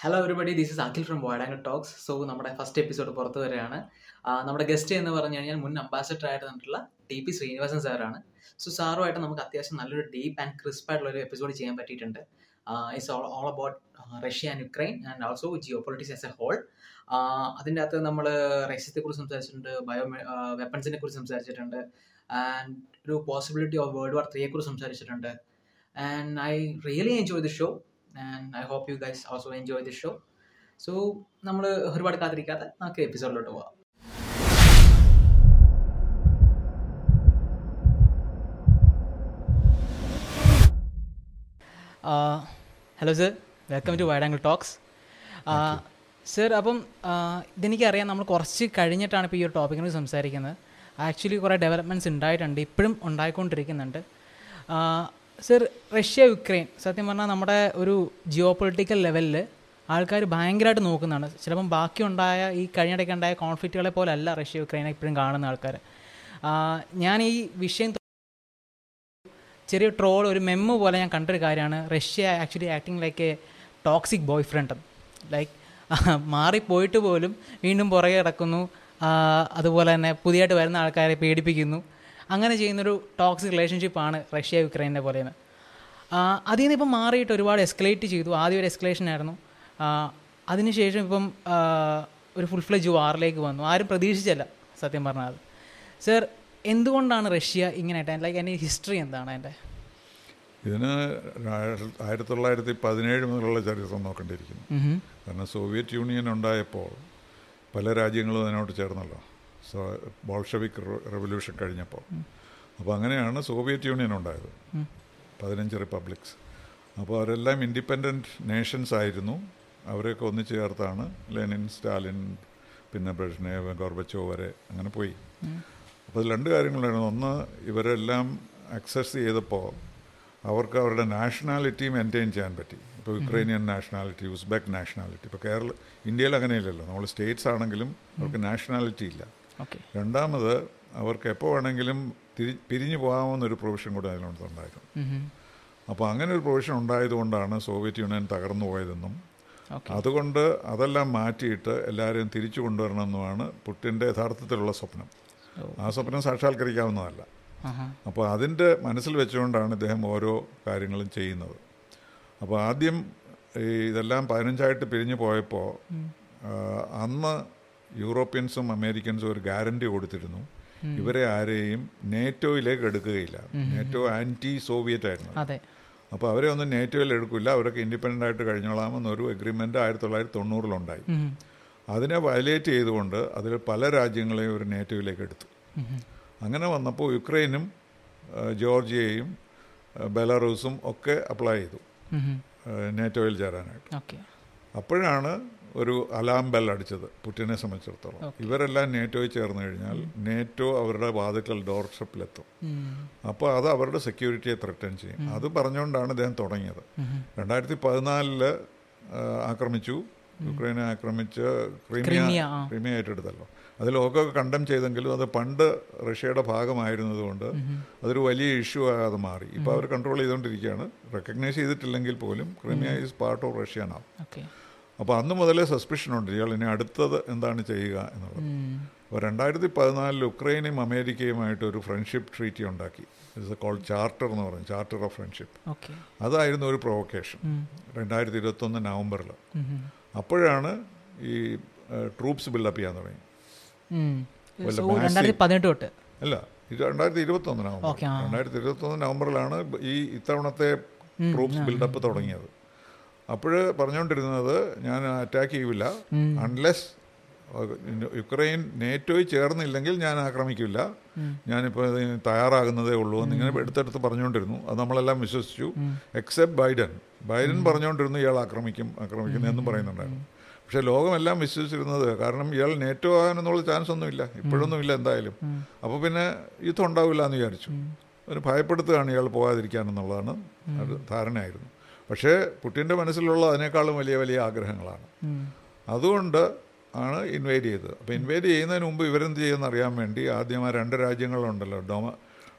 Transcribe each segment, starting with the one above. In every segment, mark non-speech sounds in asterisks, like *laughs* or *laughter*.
Hello everybody this is Akhil from wide angle talks so നമ്മുടെ first episode പുറത്തു വരികയാണ്. നമ്മുടെ ഗസ്റ്റ് എന്ന് പറഞ്ഞു കഴിഞ്ഞാൽ മുൻ അംബാസഡർ ആയിട്ട് നിന്നിട്ടുള്ള ടി പി ശ്രീനിവാസൻ സാറാണ് സോ സാറുമായിട്ട് നമുക്ക് അത്യാവശ്യം നല്ലൊരു ഡീപ്പ് ആൻഡ് ക്രിസ്പ് ആയിട്ടുള്ള ഒരു എപ്പിസോഡ് ചെയ്യാൻ പറ്റിയിട്ടുണ്ട്. It's all all about Russia and Ukraine and also geopolitics as a whole അതിന്റെ അകത്ത് നമ്മൾ റഷ്യത്തെ കുറിച്ച് സംസാരിച്ചിട്ടുണ്ട് ബയോ വെപ്പൺസിനെ കുറിച്ച് സംസാരിച്ചിട്ടുണ്ട് ആൻഡ് ഒരു പോസിബിലിറ്റി ഓഫ് വേൾഡ് വാർ ത്രീയെ കുറിച്ച് സംസാരിച്ചിട്ടുണ്ട്. And I really enjoy the show and I hope you guys also enjoy the show so നമ്മൾ ഒരുപാട് കാത്തിരിക്കാതെ നമുക്ക് എപ്പിസോഡിലോട്ട് പോവാം. Hello sir welcome to wide angle talks sir അപ്പം ആ, ഇതെനിക്കറിയാം. നമ്മൾ കുറച്ച് കഴിഞ്ഞിട്ടാണ് ഇപ്പോൾ ഈ ഒരു ടോപ്പിക്കിനെ സംസാരിക്കുന്നത്. ആക്ച്വലി കുറേ ഡെവലപ്മെന്റ്സ് ഉണ്ടായിട്ടുണ്ട്. ഇപ്പോഴും ഉണ്ടായിക്കൊണ്ടിരിക്കുന്നുണ്ട്. Sir Russia Ukraine. സത്യം പറഞ്ഞാൽ നമ്മുടെ ഒരു ജിയോ പൊളിറ്റിക്കൽ ലെവലിൽ ആൾക്കാർ ഭയങ്കരമായിട്ട് നോക്കുന്നതാണ്. ചിലപ്പം ബാക്കിയുണ്ടായ ഈ കഴിഞ്ഞിടയ്ക്ക് ഉണ്ടായ കോൺഫ്ലിക്റ്റുകളെ പോലെ അല്ല റഷ്യ യുക്രൈനെ ഇപ്പോഴും കാണുന്ന ആൾക്കാർ ഞാൻ ഈ വിഷയം ചെറിയ ട്രോൾ ഒരു മെമ്മോ പോലെ ഞാൻ കണ്ടൊരു കാര്യമാണ്. Russia actually acting like a toxic boyfriend like മാറിപ്പോയിട്ട് പോലും വീണ്ടും പുറകെ കിടക്കുന്നു. അതുപോലെ തന്നെ പുതിയതായിട്ട് വരുന്ന ആൾക്കാരെ പേടിപ്പിക്കുന്നു. അങ്ങനെ ചെയ്യുന്നൊരു ടോക്സിക് റിലേഷൻഷിപ്പ് ആണ് റഷ്യ യുക്രൈനെ പോലെയെന്ന് അതിൽ നിന്ന് ഇപ്പം മാറിയിട്ട് ഒരുപാട് എസ്കലേറ്റ് ചെയ്തു. ആദ്യം ഒരു എസ്കലേഷൻ ആയിരുന്നു. അതിനുശേഷം ഇപ്പം ഒരു ഫുൾ ഫ്ലെജ് വാറിലേക്ക് വന്നു. ആരും പ്രതീക്ഷിച്ചല്ല സത്യം പറഞ്ഞാൽ. അത് സർ എന്തുകൊണ്ടാണ് റഷ്യ ഇങ്ങനെ ലൈക്ക് അതിന്റെ ഹിസ്റ്ററി എന്താണ് അതിന്റെ? ഇതിന് ആയിരത്തി തൊള്ളായിരത്തി പതിനേഴ് മുതലുള്ള ചരിത്രം നോക്കേണ്ടിയിരിക്കുന്നു. കാരണം സോവിയറ്റ് യൂണിയൻ ഉണ്ടായപ്പോൾ പല രാജ്യങ്ങളും അതിനോട് ചേർന്നല്ലോ. ബോൾഷവിക് റെവല്യൂഷൻ കഴിഞ്ഞപ്പോൾ. അപ്പോൾ അങ്ങനെയാണ് സോവിയറ്റ് യൂണിയൻ ഉണ്ടായത്. പതിനഞ്ച് റിപ്പബ്ലിക്സ്. അപ്പോൾ അവരെല്ലാം ഇൻഡിപെൻഡന്റ് നേഷൻസ് ആയിരുന്നു. അവരെയൊക്കെ ഒന്നിച്ചു ചേർത്താണ് ലെനിൻ സ്റ്റാലിൻ പിന്നെ ബ്രഷ്നേവ് ഗോർബച്ചോ വരെ അങ്ങനെ പോയി. അപ്പോൾ അതിൽ രണ്ട് കാര്യങ്ങളായിരുന്നു. ഒന്ന് ഇവരെല്ലാം അക്സസ് ചെയ്തപ്പോൾ അവർക്ക് അവരുടെ നാഷണാലിറ്റി മെയിന്റെയിൻ ചെയ്യാൻ പറ്റി. ഇപ്പോൾ യുക്രൈനിയൻ നാഷണാലിറ്റി ഉസ്ബെക്ക് നാഷണാലിറ്റി ഇപ്പോൾ കേരള ഇന്ത്യയിൽ അങ്ങനെയില്ലല്ലോ. നമ്മൾ സ്റ്റേറ്റ്സ് ആണെങ്കിലും അവർക്ക് നാഷണാലിറ്റി ഇല്ല. രണ്ടാമത് അവർക്ക് എപ്പോൾ വേണമെങ്കിലും തിരി പിരിഞ്ഞു പോകാമെന്നൊരു പ്രൊവിഷൻ കൂടെ അതിനകത്തുണ്ടായിരുന്നു. അപ്പോൾ അങ്ങനെ ഒരു പ്രൊവിഷൻ ഉണ്ടായതുകൊണ്ടാണ് സോവിയറ്റ് യൂണിയൻ തകർന്നു പോയതെന്നും അതുകൊണ്ട് അതെല്ലാം മാറ്റിയിട്ട് എല്ലാവരെയും തിരിച്ചു കൊണ്ടുവരണമെന്നുമാണ് പുട്ടിന്റെ യഥാർത്ഥത്തിലുള്ള സ്വപ്നം. ആ സ്വപ്നം സാക്ഷാത്കരിക്കാവുന്നതല്ല. അപ്പോൾ അതിന്റെ മനസ്സിൽ വെച്ചുകൊണ്ടാണ് ഇദ്ദേഹം ഓരോ കാര്യങ്ങളും ചെയ്യുന്നത്. അപ്പോൾ ആദ്യം ഈ ഇതെല്ലാം പതിനഞ്ചായിട്ട് പിരിഞ്ഞു പോയപ്പോൾ അന്ന് യൂറോപ്യൻസും അമേരിക്കൻസും ഒരു ഗ്യാരണ്ടി കൊടുത്തിരുന്നു. ഇവരെ ആരെയും നേറ്റോയിലേക്ക് എടുക്കുകയില്ല. നേറ്റോ ആന്റി സോവിയറ്റ് ആയിരുന്നു അപ്പോൾ അവരെ ഒന്നും നേറ്റോയിൽ എടുക്കില്ല. അവരൊക്കെ ഇൻഡിപെൻഡന്റ് ആയിട്ട് കഴിഞ്ഞോളാമെന്നൊരു എഗ്രിമെന്റ് ആയിരത്തി തൊള്ളായിരത്തി തൊണ്ണൂറിലുണ്ടായി അതിനെ വയലേറ്റ് ചെയ്തുകൊണ്ട് അതിൽ പല രാജ്യങ്ങളെയും ഒരു നേറ്റോയിലേക്ക് എടുത്തു. അങ്ങനെ വന്നപ്പോൾ യുക്രൈനും ജോർജിയയും ബെലാറൂസും ഒക്കെ അപ്ലൈ ചെയ്തു. നേറ്റോയിൽ ചേരാനായിട്ട്. അപ്പോഴാണ് ഒരു അലാം ബെൽ അടിച്ചത് പുടിനെ സംബന്ധിച്ചിടത്തോളം. ഇവരെല്ലാം നേറ്റോയിൽ ചേർന്ന് കഴിഞ്ഞാൽ നേറ്റോ അവരുടെ വാതുക്കൾ ഡോർഷപ്പിലെത്തും. അപ്പോൾ അത് അവരുടെ സെക്യൂരിറ്റിയെ ത്രട്ടൻ ചെയ്യും. അത് പറഞ്ഞുകൊണ്ടാണ് അദ്ദേഹം തുടങ്ങിയത്. രണ്ടായിരത്തി പതിനാലിൽ ആക്രമിച്ചു. യുക്രൈനെ ആക്രമിച്ച് ക്രീമിയ ക്രിമിയ, ഏറ്റെടുത്തല്ലോ. അത് ലോകമൊക്കെ കണ്ടം ചെയ്തെങ്കിലും അത് പണ്ട് റഷ്യയുടെ ഭാഗമായിരുന്നതുകൊണ്ട് അതൊരു വലിയ ഇഷ്യൂ ആകാതെ മാറി. ഇപ്പോൾ അവർ കൺട്രോൾ ചെയ്തുകൊണ്ടിരിക്കുകയാണ്. റെക്കഗ്നൈസ് ചെയ്തിട്ടില്ലെങ്കിൽ പോലും Crimea is part of Russia നാം അപ്പോൾ അന്ന് മുതലേ സസ്പെൻഷൻ ഉണ്ട് ഇയാൾ ഇനി അടുത്തത് എന്താണ് ചെയ്യുക എന്നുള്ളത്. അപ്പോൾ രണ്ടായിരത്തി പതിനാലിൽ ഉക്രൈനും അമേരിക്കയുമായിട്ട് ഒരു ഫ്രണ്ട്ഷിപ്പ് ട്രീറ്റി ഉണ്ടാക്കി. ഇറ്റ്സ് കോൾ ചാർട്ടർ എന്ന് പറയും ചാർട്ടർ ഓഫ് ഫ്രണ്ട്ഷിപ്പ് അതായിരുന്നു ഒരു പ്രൊവക്കേഷൻ. രണ്ടായിരത്തി ഇരുപത്തൊന്ന് നവംബറിൽ അപ്പോഴാണ് ഈ ട്രൂപ്സ് ബിൽഡപ്പ് ചെയ്യാൻ തുടങ്ങി. അല്ല രണ്ടായിരത്തി ഇരുപത്തൊന്ന് നവംബർ. രണ്ടായിരത്തി ഇരുപത്തൊന്ന് നവംബറിലാണ് ഈ ഇത്തവണത്തെ ട്രൂപ്സ് ബിൽഡപ്പ് തുടങ്ങിയത്. അപ്പോൾ പറഞ്ഞുകൊണ്ടിരുന്നത് ഞാൻ അറ്റാക്ക് ചെയ്യില്ല അൺലെസ് യുക്രൈൻ നേറ്റോയിൽ ചേർന്നില്ലെങ്കിൽ ഞാൻ ആക്രമിക്കില്ല ഞാനിപ്പോൾ തയ്യാറാകുന്നതേ ഉള്ളൂ എന്ന് ഇങ്ങനെ എടുത്തെടുത്ത് പറഞ്ഞുകൊണ്ടിരുന്നു അത് നമ്മളെല്ലാം വിശ്വസിച്ചു. എക്സെപ്റ്റ് ബൈഡൻ ബൈഡൻ പറഞ്ഞുകൊണ്ടിരുന്നു ഇയാൾ ആക്രമിക്കും ആക്രമിക്കുന്നു എന്നും പറയുന്നുണ്ടായിരുന്നു. പക്ഷേ ലോകമെല്ലാം വിശ്വസിച്ചിരുന്നത് കാരണം ഇയാൾ നേറ്റോ ആകാനെന്നുള്ള ചാൻസ് ഒന്നുമില്ല. ഇപ്പോഴൊന്നും ഇല്ല എന്തായാലും. അപ്പോൾ പിന്നെ യുദ്ധം ഉണ്ടാവില്ല എന്ന് വിചാരിച്ചു. ഒരു ഭയപ്പെടുത്തുകയാണ് ഇയാൾ പോകാതിരിക്കാനെന്നുള്ളതാണ് ധാരണയായിരുന്നു. പക്ഷേ പുട്ടിന്റെ മനസ്സിലുള്ള അതിനേക്കാളും വലിയ വലിയ ആഗ്രഹങ്ങളാണ്. അതുകൊണ്ട് ആണ് ഇൻവൈറ്റ് ചെയ്തത്. അപ്പോൾ ഇൻവൈറ്റ് ചെയ്യുന്നതിന് മുമ്പ് ഇവരെന്ത് ചെയ്യുമെന്ന് അറിയാൻ വേണ്ടി ആദ്യം ആ രണ്ട് രാജ്യങ്ങളുണ്ടല്ലോ ഡൊമ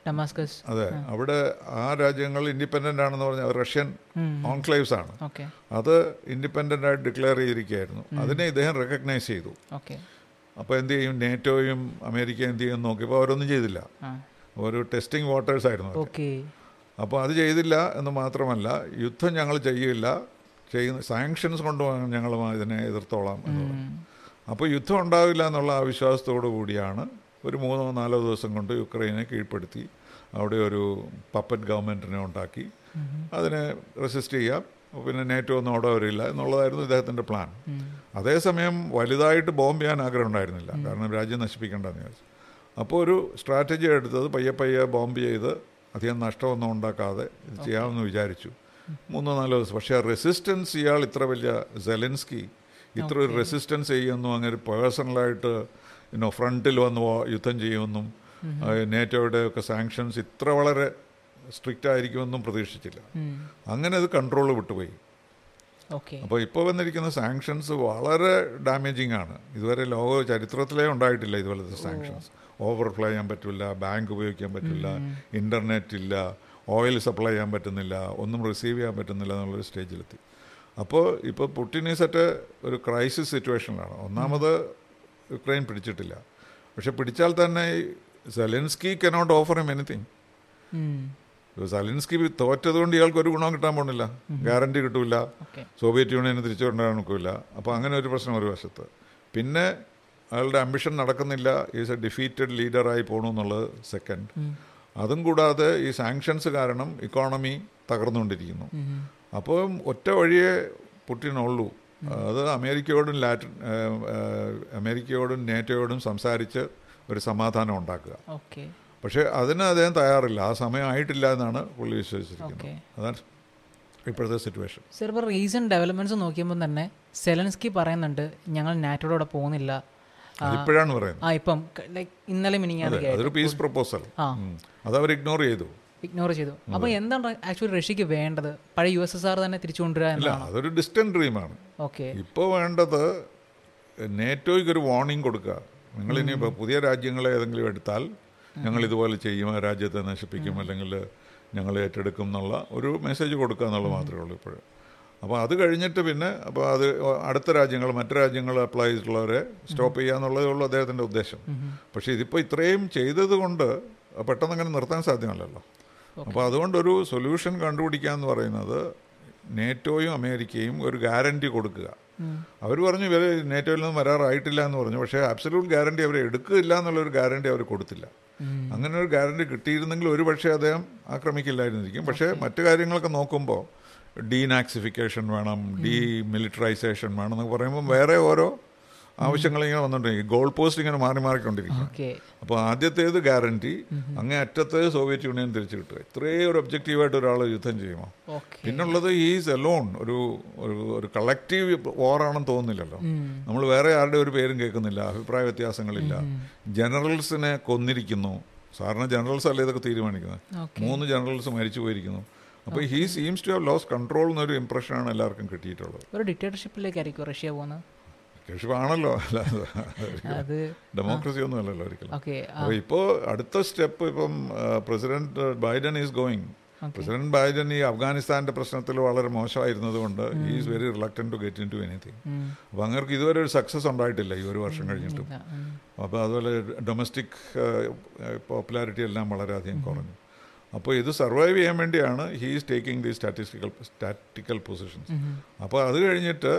ഡമാസ്കസ്. അതെ അവിടെ ആ രാജ്യങ്ങൾ ഇൻഡിപെൻഡന്റ് ആണെന്ന് പറഞ്ഞാൽ റഷ്യൻ ഓൺക്ലേവ്സ് ആണ്. അത് ഇൻഡിപെൻഡന്റ് ആയിട്ട് ഡിക്ലെയർ ചെയ്തിരിക്കുകയായിരുന്നു. അതിനെ ഇദ്ദേഹം റെക്കഗ്നൈസ് ചെയ്തു. ഓക്കെ. അപ്പോൾ എന്ത് ചെയ്യും? നേറ്റോയും അമേരിക്ക എന്ത് ചെയ്യും നോക്കിയപ്പോൾ അവരൊന്നും ചെയ്തില്ല. ഒരു ടെസ്റ്റിംഗ് വാട്ടേഴ്സ് ആയിരുന്നു അപ്പോൾ അത് ചെയ്തില്ല എന്ന് മാത്രമല്ല യുദ്ധം ഞങ്ങൾ ചെയ്യില്ല ചെയ്യുന്ന സാങ്ഷൻസ് കൊണ്ടുപോകാൻ ഞങ്ങൾ ഇതിനെ എതിർത്തോളാം എന്ന് പറഞ്ഞു. അപ്പോൾ യുദ്ധം ഉണ്ടാവില്ല എന്നുള്ള ആ വിശ്വാസത്തോടു കൂടിയാണ് ഒരു മൂന്നോ നാലോ ദിവസം കൊണ്ട് യുക്രൈനെ കീഴ്പ്പെടുത്തി അവിടെ ഒരു പപ്പറ്റ് ഗവൺമെന്റിനെ ഉണ്ടാക്കി. അതിനെ റെസിസ്റ്റ് ചെയ്യാം. പിന്നെ നേറ്റോ ഒന്നും അവിടെ വരില്ല എന്നുള്ളതായിരുന്നു ഇദ്ദേഹത്തിന്റെ പ്ലാൻ അതേസമയം വലുതായിട്ട് ബോംബ് ചെയ്യാൻ ആഗ്രഹം ഉണ്ടായിരുന്നില്ല. കാരണം രാജ്യം നശിപ്പിക്കേണ്ടെന്ന് വിചാരിച്ചു. അപ്പോൾ ഒരു സ്ട്രാറ്റജി എടുത്തത് പയ്യെ പയ്യെ ബോംബ് ചെയ്ത് അധികം നഷ്ടമൊന്നും ഉണ്ടാക്കാതെ ഇത് ചെയ്യാമെന്ന് വിചാരിച്ചു. മൂന്നോ നാലോ ദിവസം. പക്ഷേ ആ റെസിസ്റ്റൻസ് ഇയാൾ ഇത്ര വലിയ സെലൻസ്കി ഇത്ര ഒരു റെസിസ്റ്റൻസ് ചെയ്യുമെന്നും അങ്ങനെ പേഴ്സണലായിട്ട് ഇന്നോ ഫ്രണ്ടിൽ വന്ന് യുദ്ധം ചെയ്യുമെന്നും നേറ്റോയുടെ ഒക്കെ സാങ്ഷൻസ് ഇത്ര വളരെ സ്ട്രിക്റ്റ് ആയിരിക്കുമെന്നും പ്രതീക്ഷിച്ചില്ല. അങ്ങനെ അത് കൺട്രോൾ വിട്ടുപോയി. ഓക്കെ. അപ്പോൾ ഇപ്പോൾ വന്നിരിക്കുന്ന സാങ്ഷൻസ് വളരെ ഡാമേജിങ് ആണ്. ഇതുവരെ ലോക ചരിത്രത്തിലേ ഉണ്ടായിട്ടില്ല ഇതുപോലത്തെ സാങ്ഷൻസ് ഓവർഫ്ലോ ചെയ്യാൻ പറ്റില്ല ബാങ്ക് ഉപയോഗിക്കാൻ പറ്റില്ല ഇന്റർനെറ്റ് ഇല്ല ഓയിൽ സപ്ലൈ ചെയ്യാൻ പറ്റുന്നില്ല ഒന്നും റിസീവ് ചെയ്യാൻ പറ്റുന്നില്ല എന്നുള്ളൊരു സ്റ്റേജിലെത്തി. അപ്പോൾ ഇപ്പോൾ പുട്ടിൻ ഈസ് അറ്റ് ഒരു ക്രൈസിസ് സിറ്റുവേഷനിലാണ് ഒന്നാമത് യുക്രൈൻ പിടിച്ചിട്ടില്ല. പക്ഷെ പിടിച്ചാൽ തന്നെ Zelensky cannot offer them anything Zelensky തോറ്റത് കൊണ്ട് ഇയാൾക്ക് ഒരു ഗുണം കിട്ടാൻ പോകുന്നില്ല. ഗ്യാരണ്ടി കിട്ടില്ല സോവിയറ്റ് യൂണിയനെ തിരിച്ചു കൊണ്ടുവരാൻ നോക്കില്ല അപ്പോൾ അങ്ങനെ ഒരു പ്രശ്നം ഒരു വശത്ത്. പിന്നെ അയാളുടെ അംബിഷൻ നടക്കുന്നില്ല. ഈസ് എ ഡിഫീറ്റഡ് ലീഡറായി പോകണു എന്നുള്ളത് സെക്കൻഡ് അതും കൂടാതെ ഈ സാങ്ഷൻസ് കാരണം ഇക്കോണമി തകർന്നുകൊണ്ടിരിക്കുന്നു. അപ്പോൾ ഒറ്റ വഴിയേ പുട്ടിനുള്ളൂ. അത് അമേരിക്കയോടും ലാറ്റിൻ അമേരിക്കയോടും നേറ്റോയോടും സംസാരിച്ച് ഒരു സമാധാനം ഉണ്ടാക്കുക. പക്ഷെ അതിന് അദ്ദേഹം തയ്യാറില്ല. ആ സമയം ആയിട്ടില്ല എന്നാണ് പുള്ളി വിശ്വസിച്ചിരിക്കുന്നത്. അതാണ് ഇപ്പോഴത്തെ സിറ്റുവേഷൻ സർ ഇപ്പോൾ റീസെന്റ് ഡെവലപ്മെന്റ്സ് നോക്കിയപ്പോൾ തന്നെ സെലൻസ്കി പറയുന്നുണ്ട് ഞങ്ങൾ നാറ്റോടെ പോകുന്നില്ല. ഇപ്പോഴാണ് പറയുന്നത്. ആ ഇപ്പം ലൈക്ക് ഇന്നലെ അതെ മിനിങ്ങാതൊക്കെ അതൊരു പീസ് പ്രപ്പോസൽ. അത് അവർ ഇഗ്നോർ ചെയ്തു. ഇഗ്നോർ ചെയ്തു. അപ്പോൾ എന്താണ് ആക്ച്വലി റഷ്യക്ക് വേണ്ടത്? പഴയ യു എസ് എസ് ആർ തന്നെ തിരിച്ചു കൊണ്ടുവരിക ഇല്ല അതൊരു ഡിസ്റ്റന്റ് ഡ്രീമാണ് ഓക്കെ. ഇപ്പോൾ വേണ്ടത് നേറ്റോയ്ക്ക് ഒരു വാർണിംഗ് കൊടുക്കുക. നിങ്ങൾ ഇനി ഇപ്പോൾ പുതിയ രാജ്യങ്ങളെ ഏതെങ്കിലും എടുത്താൽ ഞങ്ങൾ ഇതുപോലെ ചെയ്യും രാജ്യത്തെ നശിപ്പിക്കും അല്ലെങ്കിൽ ഞങ്ങൾ ഏറ്റെടുക്കും എന്നുള്ള ഒരു മെസ്സേജ് കൊടുക്കുക എന്നുള്ളത് മാത്രമേ ഉള്ളൂ ഇപ്പോഴും. അപ്പോൾ അത് കഴിഞ്ഞിട്ട് പിന്നെ അപ്പോൾ അത് അടുത്ത രാജ്യങ്ങൾ മറ്റു രാജ്യങ്ങൾ അപ്ലൈ ചെയ്തിട്ടുള്ളവരെ സ്റ്റോപ്പ് ചെയ്യുക എന്നുള്ളതേ ഉള്ളൂ അദ്ദേഹത്തിന്റെ ഉദ്ദേശം. പക്ഷേ ഇതിപ്പോൾ ഇത്രയും ചെയ്തത് കൊണ്ട് പെട്ടെന്ന് അങ്ങനെ നിർത്താൻ സാധ്യമല്ലല്ലോ. അപ്പോൾ അതുകൊണ്ടൊരു സൊല്യൂഷൻ കണ്ടുപിടിക്കുക എന്ന് പറയുന്നത് നേറ്റോയും അമേരിക്കയും ഒരു ഗ്യാരണ്ടി കൊടുക്കുക. അവർ പറഞ്ഞു ഇവർ നേറ്റോയിൽ നിന്ന് വരാറായിട്ടില്ല എന്ന് പറഞ്ഞു. പക്ഷേ അബ്സല്യൂട്ട് ഗ്യാരണ്ടി അവർ എടുക്കില്ല എന്നുള്ളൊരു ഗ്യാരണ്ടി അവർ കൊടുത്തില്ല. അങ്ങനെ ഒരു ഗ്യാരണ്ടി കിട്ടിയിരുന്നെങ്കിൽ ഒരു പക്ഷേ അദ്ദേഹം ആക്രമിക്കില്ലായിരുന്നിരിക്കും. പക്ഷേ മറ്റു കാര്യങ്ങളൊക്കെ നോക്കുമ്പോൾ ഡീനാക്സിഫിക്കേഷൻ വേണം ഡീ മിലിറ്ററൈസേഷൻ വേണം എന്നൊക്കെ പറയുമ്പോൾ വേറെ ഓരോ ആവശ്യങ്ങൾ ഇങ്ങനെ വന്നുകൊണ്ടിരിക്കും ഗോൾ പോസ്റ്റ് ഇങ്ങനെ മാറി മാറിക്കൊണ്ടിരിക്കും. അപ്പോൾ ആദ്യത്തേത് ഗ്യാരണ്ടി അങ്ങേ അറ്റത്ത് സോവിയറ്റ് യൂണിയൻ തിരിച്ചു കിട്ടുക ഇത്രയും ഒരു ഒബ്ജക്റ്റീവായിട്ട് ഒരാൾ യുദ്ധം ചെയ്യുമോ? പിന്നുള്ളത് ഈസ് എലോൺ ഒരു ഒരു ഒരു കളക്റ്റീവ് വാറാണെന്ന് തോന്നുന്നില്ലല്ലോ. നമ്മൾ വേറെ ആരുടെ ഒരു പേരും കേൾക്കുന്നില്ല അഭിപ്രായ വ്യത്യാസങ്ങളില്ല. ജനറൽസിനെ കൊന്നിരിക്കുന്നു. സാറിന് ജനറൽസ് അല്ലേ ഇതൊക്കെ തീരുമാനിക്കുന്നത്? മൂന്ന് ജനറൽസ് മരിച്ചു പോയിരിക്കുന്നു അപ്പോൾ he seems to have lost control എന്നൊരു ഇംപ്രഷനാണ് എല്ലാവർക്കും കിട്ടിയിട്ടുള്ളത്. ഒരു ഡിക്റ്റേറ്റർഷിപ്പിലേക്കായിരിക്കും റഷ്യ പോകുന്നത്? ആണല്ലോ. അല്ലാതെ അത് ഡെമോക്രസി ഒന്നും അല്ലല്ലോ ഒരിക്കലും. അപ്പൊ ഇപ്പോ ഇപ്പോൾ അടുത്ത സ്റ്റെപ്പ് ഇപ്പം president Biden is going. President Biden ഈ അഫ്ഗാനിസ്ഥാന്റെ പ്രശ്നത്തിൽ വളരെ മോശമായിരുന്നത് കൊണ്ട് is very reluctant to get into anything അപ്പോൾ അങ്ങനെ ഇതുവരെ ഒരു സക്സസ് ഉണ്ടായിട്ടില്ല ഈ ഒരു വർഷം കഴിഞ്ഞിട്ടും. അപ്പോൾ അതുപോലെ ഡൊമസ്റ്റിക് പോപ്പുലാരിറ്റി എല്ലാം വളരെയധികം കുറഞ്ഞു. അപ്പോൾ ഇത് സർവൈവ് ചെയ്യാൻ വേണ്ടിയാണ് he is taking the statistical statical positions അപ്പോൾ അത് കഴിഞ്ഞിട്ട്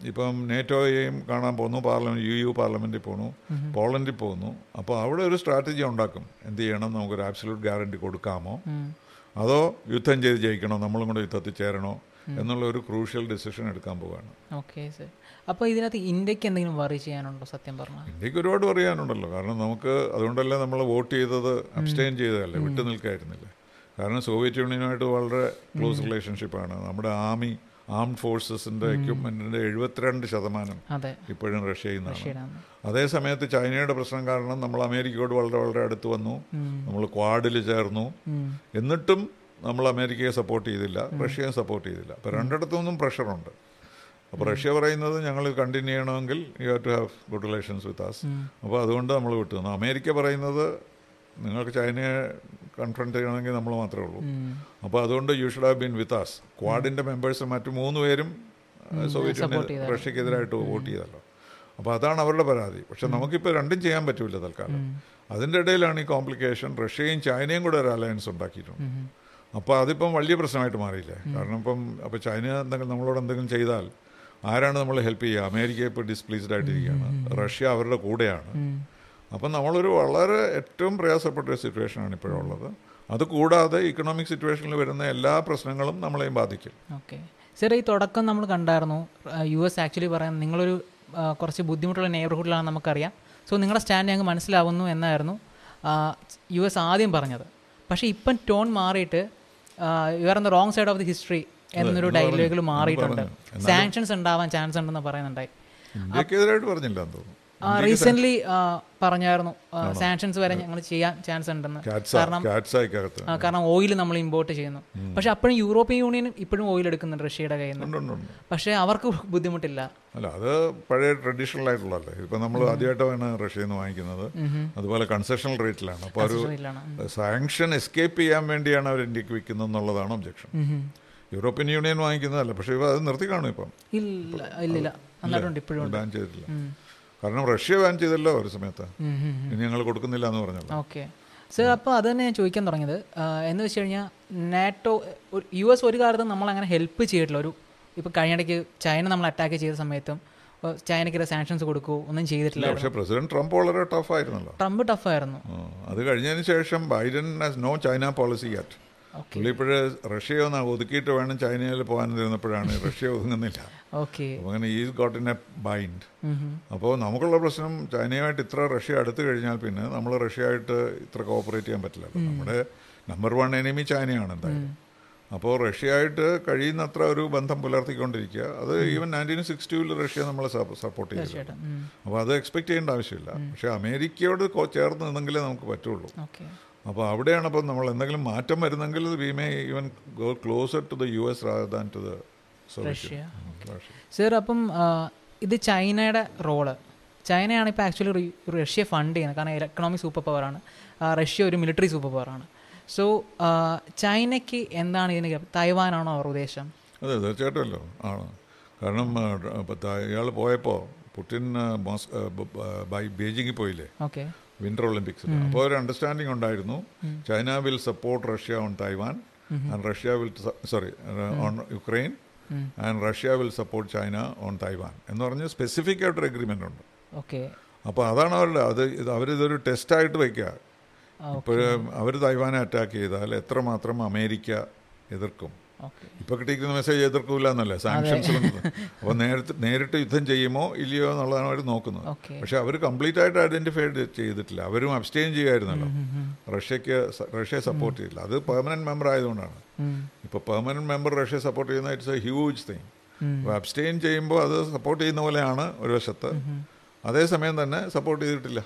ഇപ്പം നേറ്റോയെയും കാണാൻ പോകുന്നു പാർലമെന്റ് യു യു പാർലമെന്റിൽ പോകുന്നു പോളണ്ടിൽ പോകുന്നു അപ്പോൾ അവിടെ ഒരു സ്ട്രാറ്റജി ഉണ്ടാക്കും. എന്ത് ചെയ്യണം? നമുക്കൊരു ആബ്സലൂട്ട് ഗ്യാരണ്ടി കൊടുക്കാമോ? അതോ യുദ്ധം ചെയ്ത് ജയിക്കണോ? നമ്മളും കൂടെ യുദ്ധത്തിൽ ചേരണോ? എന്നുള്ള ഒരു ക്രൂഷ്യൽ ഡിസിഷൻ എടുക്കാൻ പോവുകയാണ് ഓക്കെ സർ അപ്പോൾ ഇതിനകത്ത് ഇന്ത്യയ്ക്ക് എന്തെങ്കിലും വറി ചെയ്യാനുണ്ടോ? സത്യം പറഞ്ഞാൽ ഇന്ത്യയ്ക്ക് ഒരുപാട് പറയാനുണ്ടല്ലോ കാരണം നമുക്ക് അതുകൊണ്ടല്ലേ നമ്മൾ വോട്ട് ചെയ്തത് അബ്സ്റ്റെയിൻ ചെയ്തതല്ലേ? വിട്ടു നിൽക്കായിരുന്നില്ല? കാരണം സോവിയറ്റ് യൂണിയനുമായിട്ട് വളരെ ക്ലോസ് റിലേഷൻഷിപ്പാണ് നമ്മുടെ ആർമി ആംഡ് ഫോഴ്സസിന്റെ എക്യുപ്മെന്റിന്റെ എഴുപത്തിരണ്ട് ശതമാനം ഇപ്പോഴും റഷ്യയിൽ നിന്നാണ്. അതേ സമയത്ത് ചൈനയുടെ പ്രശ്നം കാരണം നമ്മൾ അമേരിക്കയോട് വളരെ വളരെ അടുത്ത് വന്നു. നമ്മൾ ക്വാഡിൽ ചേർന്നു. എന്നിട്ടും നമ്മൾ അമേരിക്കയെ സപ്പോർട്ട് ചെയ്തില്ല. റഷ്യയെ സപ്പോർട്ട് ചെയ്തില്ല. അപ്പോൾ രണ്ടിടത്തു നിന്നും പ്രഷറുണ്ട് അപ്പോൾ റഷ്യ പറയുന്നത് ഞങ്ങൾ കണ്ടിന്യൂ ചെയ്യണമെങ്കിൽ you have to have good relations with us അപ്പോൾ അതുകൊണ്ട് നമ്മൾ വിട്ടു അമേരിക്ക പറയുന്നത് നിങ്ങൾക്ക് ചൈനയെ കൺഫ്രണ്ട് ചെയ്യണമെങ്കിൽ നമ്മൾ മാത്രമേ ഉള്ളൂ. അപ്പോൾ അതുകൊണ്ട് you should have been with us ക്വാഡിന്റെ members മറ്റു മൂന്ന് പേരും സോവിയറ്റ് യൂണിയൻ റഷ്യക്കെതിരായിട്ട് വോട്ട് ചെയ്തല്ലോ അപ്പോൾ അതാണ് അവരുടെ പരാതി. പക്ഷെ നമുക്കിപ്പോൾ രണ്ടും ചെയ്യാൻ പറ്റില്ല തൽക്കാലം. അതിന്റെ ഇടയിലാണ് ഈ കോംപ്ലിക്കേഷൻ റഷ്യയും ചൈനയും കൂടെ ഒരു അലയൻസ് ഉണ്ടാക്കിയിട്ടുണ്ട്. അപ്പോൾ അതിപ്പം വലിയ പ്രശ്നമായിട്ട് മാറിയില്ലേ? കാരണം ഇപ്പം അപ്പോൾ ചൈന എന്തെങ്കിലും നമ്മളോട് എന്തെങ്കിലും ചെയ്താൽ ആരാണ് നമ്മൾ ഹെൽപ്പ് ചെയ്യുക? അമേരിക്ക ഇപ്പോൾ ഡിസ്പ്ലേസ്ഡ് ആയിട്ടിരിക്കുകയാണ്. റഷ്യ അവരുടെ കൂടെയാണ്. അപ്പം നമ്മളൊരു വളരെ ഏറ്റവും പ്രയാസപ്പെട്ട ഒരു സിറ്റുവേഷനാണ് ഇപ്പോഴുള്ളത്. അത് കൂടാതെ ഇക്കണോമിക് സിറ്റുവേഷനിൽ വരുന്ന എല്ലാ പ്രശ്നങ്ങളും നമ്മളെയും ബാധിക്കും. ഓക്കെ. സാർ ഈ തുടക്കം നമ്മൾ കണ്ടായിരുന്നു. യു എസ് ആക്ച്വലി പറയാൻ നിങ്ങളൊരു കുറച്ച് ബുദ്ധിമുട്ടുള്ള നെയബർഹുഡിലാണ് നമുക്കറിയാം. സോ നിങ്ങളുടെ സ്റ്റാൻഡ് ഞങ്ങൾക്ക് മനസ്സിലാവുന്നു എന്നായിരുന്നു യു എസ് ആദ്യം പറഞ്ഞത്. പക്ഷേ ഇപ്പം ടോൺ മാറിയിട്ട് you are on the wrong side of the history എന്നൊരു ഡയലോഗിൽ മാറിയിട്ടുണ്ട്. സാങ്ഷൻസ് ഉണ്ടാവാൻ ചാൻസ് ഉണ്ടെന്ന് പറയുന്നുണ്ടായി. റീസെന്റ് പറഞ്ഞായിരുന്നു. സാങ്ഷൻസ് വരെ ഞങ്ങൾ ചെയ്യാൻ ചാൻസ് ഉണ്ടെന്ന്. കാരണം കാരണം ഓയിൽ നമ്മൾ ഇമ്പോർട്ട് ചെയ്യുന്നു. പക്ഷെ അപ്പോഴും യൂറോപ്യൻ യൂണിയൻ ഇപ്പോഴും ഓയിൽ എടുക്കുന്നുണ്ട് റഷ്യയുടെ കയ്യിൽ നിന്ന്. പക്ഷേ അവർക്ക് ബുദ്ധിമുട്ടില്ല. അല്ല അത് പഴയ ട്രഡീഷണൽ ആയിട്ടുള്ളതല്ലേ. ഇപ്പൊ നമ്മൾ ആദ്യമായിട്ടാണ് റഷ്യയിൽ നിന്ന് വാങ്ങിക്കുന്നത്. അതുപോലെ കൺസെഷണൽ റേറ്റിലാണ് അപ്പോൾ ഒരു സാങ്ഷൻ എസ്കേപ്പ് ചെയ്യാൻ വേണ്ടിയാണ് അവർ ഇന്ത്യയ്ക്ക് വിൽക്കുന്നത് എന്നുള്ളതാണ് ഒബ്ജക്ഷൻ യൂറോപ്യൻ യൂണിയൻ വാങ്ങിക്കുന്നതല്ല പക്ഷേ ഇവ അത് നിർത്തി കാണും ഇപ്പം. ഇല്ല നന്നായിട്ടുണ്ട് ഇപ്പോഴും ബാൻ ചെയ്തിട്ടില്ല. കാരണം റഷ്യ ബാൻ ചെയ്തല്ലോ ഒരു സമയത്ത്. ഇനി ഞങ്ങൾ കൊടുക്കുന്നില്ല എന്ന് പറഞ്ഞല്ലോ. ഓക്കെ. സർ അപ്പോൾ അത് തന്നെ ഞാൻ ചോദിക്കാൻ തുടങ്ങിയത്. എന്ന് വെച്ച് കഴിഞ്ഞാൽ നാറ്റോ യു എസ് ഒരു കാലത്തും നമ്മൾ അങ്ങനെ ഹെൽപ്പ് ചെയ്തിട്ടുള്ള ഒരു ഇപ്പോൾ കഴിഞ്ഞിടയ്ക്ക് ചൈന നമ്മൾ അറ്റാക്ക് ചെയ്ത സമയത്തും ചൈനയ്ക്ക് സാങ്ഷൻസ് കൊടുക്കൂ ഒന്നും ചെയ്തിട്ടില്ല. പക്ഷേ പ്രസിഡന്റ് ട്രംപ് വളരെ ടഫ് ആയിരുന്നല്ലോ. ട്രംപ് ടഫ് ആയിരുന്നു. അത് കഴിഞ്ഞതിന് ശേഷം Biden has no China policy at പുള്ളി ഇപ്പോഴ് റഷ്യ ഒന്ന് ഒതുക്കിയിട്ട് വേണം ചൈനയിൽ പോകാൻ ഇരുന്നപ്പോഴാണ് റഷ്യ ഒതുങ്ങുന്നില്ല. അങ്ങനെ is got in a bind അപ്പോൾ നമുക്കുള്ള പ്രശ്നം ചൈനയുമായിട്ട് ഇത്ര റഷ്യ അടുത്ത് കഴിഞ്ഞാൽ പിന്നെ നമ്മൾ റഷ്യയായിട്ട് ഇത്ര കോപ്പറേറ്റ് ചെയ്യാൻ പറ്റില്ല. നമ്മുടെ നമ്പർ വൺ എനിമി ചൈനയാണ് എന്തായാലും. അപ്പോൾ റഷ്യയായിട്ട് കഴിയുന്നത്ര ഒരു ബന്ധം പുലർത്തിക്കൊണ്ടിരിക്കുക. അത് ഈവൻ നയന്റീൻ സിക്സ്റ്റി ടൂവിൽ റഷ്യ നമ്മളെ സപ്പോർട്ട് ചെയ്തു. അപ്പോൾ അത് എക്സ്പെക്ട് ചെയ്യേണ്ട ആവശ്യമില്ല. പക്ഷേ അമേരിക്കയോട് ചേർന്ന് നിന്നെങ്കിലേ നമുക്ക് പറ്റുള്ളൂ. അപ്പോൾ അവിടെയാണ് അപ്പം നമ്മൾ എന്തെങ്കിലും മാറ്റം വരുന്നെങ്കിൽ we may even go closer to the U S than to the Russia. Sir അപ്പം ഇത് ചൈനയുടെ റോൾ. ചൈനയാണ് ഇപ്പോൾ ആക്ച്വലി റഷ്യ ഫണ്ട് ചെയ്യുന്നത്. കാരണം എക്കണോമിക് സൂപ്പർ പവറാണ് റഷ്യ ഒരു മിലിറ്ററി സൂപ്പർ പവറാണ് സോ ചൈനയ്ക്ക് എന്താണ് ഇതിന് തൈവാനാണോ അവർ ഉദ്ദേശം? അതെ തീർച്ചയായിട്ടുമല്ലോ ആണ്. കാരണം ഇയാൾ പോയപ്പോൾ പുടിൻ മോസ് ബൈ ബീജിങ്ങിൽ പോയില്ലേ? ഓക്കെ. വിന്റർ ഒളിമ്പിക്സിൽ അപ്പോൾ ഒരു അണ്ടർസ്റ്റാൻഡിംഗ് ഉണ്ടായിരുന്നു. China will support Russia on Taiwan and Russia will sorry on Ukraine and Russia will support China on Taiwan എന്ന് പറഞ്ഞ് സ്പെസിഫിക് ആയിട്ടൊരു അഗ്രിമെന്റ് ഉണ്ട്. ഓക്കെ. അപ്പോൾ അതാണ് അവരുടെ അത് ഇത് അവരിതൊരു ടെസ്റ്റായിട്ട് വയ്ക്കുക ഇപ്പോൾ അവർ തായ്വാനെ അറ്റാക്ക് ചെയ്താൽ എത്രമാത്രം അമേരിക്ക എതിർക്കും? ഓക്കെ. ഇപ്പൊ കിട്ടിയിരിക്കുന്ന മെസ്സേജ് എതിർക്കൂല എന്നല്ലേ. സാങ്ഷൻസ് അപ്പോൾ നേരിട്ട് നേരിട്ട് യുദ്ധം ചെയ്യുമോ ഇല്ലയോ എന്നുള്ളതാണ് അവർ നോക്കുന്നത്. പക്ഷേ അവർ കംപ്ലീറ്റ് ആയിട്ട് ഐഡന്റിഫൈഡ് ചെയ്തിട്ടില്ല. അവരും അബ്സ്റ്റെയിൻ ചെയ്യുമായിരുന്നല്ലോ റഷ്യക്ക് റഷ്യ റഷ്യയെ സപ്പോർട്ട് ചെയ്തില്ല. അത് പെർമനന്റ് മെമ്പർ ആയതുകൊണ്ടാണ്. ഇപ്പോൾ പെർമനന്റ് മെമ്പർ റഷ്യ സപ്പോർട്ട് ചെയ്യുന്ന ഇറ്റ്സ് എ ഹ്യൂജ് തിങ് അപ്പോൾ അബ്സ്റ്റെയിൻ ചെയ്യുമ്പോൾ അത് സപ്പോർട്ട് ചെയ്യുന്ന പോലെയാണ് ഒരു വശത്ത്. അതേസമയം തന്നെ സപ്പോർട്ട് ചെയ്തിട്ടില്ല.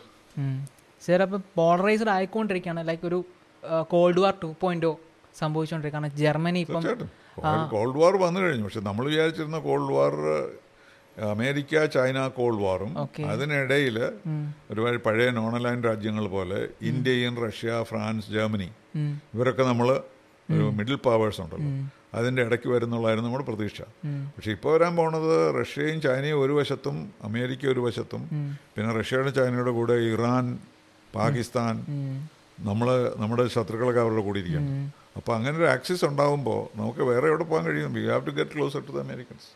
സർ അപ്പോൾ പോളറൈസ്ഡ് ആയിക്കൊണ്ടിരിക്കുകയാണ്. ലൈക്ക് ഒരു കോൾഡ് വാർ ടു പോയിന്റ് സംഭവിച്ചുകൊണ്ടിരിക്കുകയാണ്. ജർമ്മനി ഇപ്പം കോൾഡ് വാർ വന്നു കഴിഞ്ഞു. പക്ഷെ നമ്മൾ വിചാരിച്ചിരുന്ന cold war America China cold വാറും അതിനിടയിൽ ഒരുപാട് പഴയ നോൺ അലൈൻ രാജ്യങ്ങൾ പോലെ ഇന്ത്യയും റഷ്യ ഫ്രാൻസ് ജർമ്മനി ഇവരൊക്കെ നമ്മൾ ഒരു മിഡിൽ പവേഴ്സ് ഉണ്ടല്ലോ. അതിന്റെ ഇടയ്ക്ക് വരുന്നുള്ളായിരുന്നു നമ്മുടെ പ്രതീക്ഷ. പക്ഷെ ഇപ്പോൾ വരാൻ പോണത് റഷ്യയും ചൈനയും ഒരു വശത്തും അമേരിക്ക ഒരു വശത്തും പിന്നെ റഷ്യയുടെ ചൈനയുടെ കൂടെ ഇറാൻ പാകിസ്ഥാൻ നമ്മൾ നമ്മുടെ ശത്രുക്കളൊക്കെ അവരുടെ കൂടെ ഇരിക്കണം അപ്പോൾ അങ്ങനെ ഒരു ആക്സിസ് ഉണ്ടാകുമ്പോൾ നമുക്ക് വേറെ എവിടെ പോകാൻ കഴിയും? We have to get closer to the Americans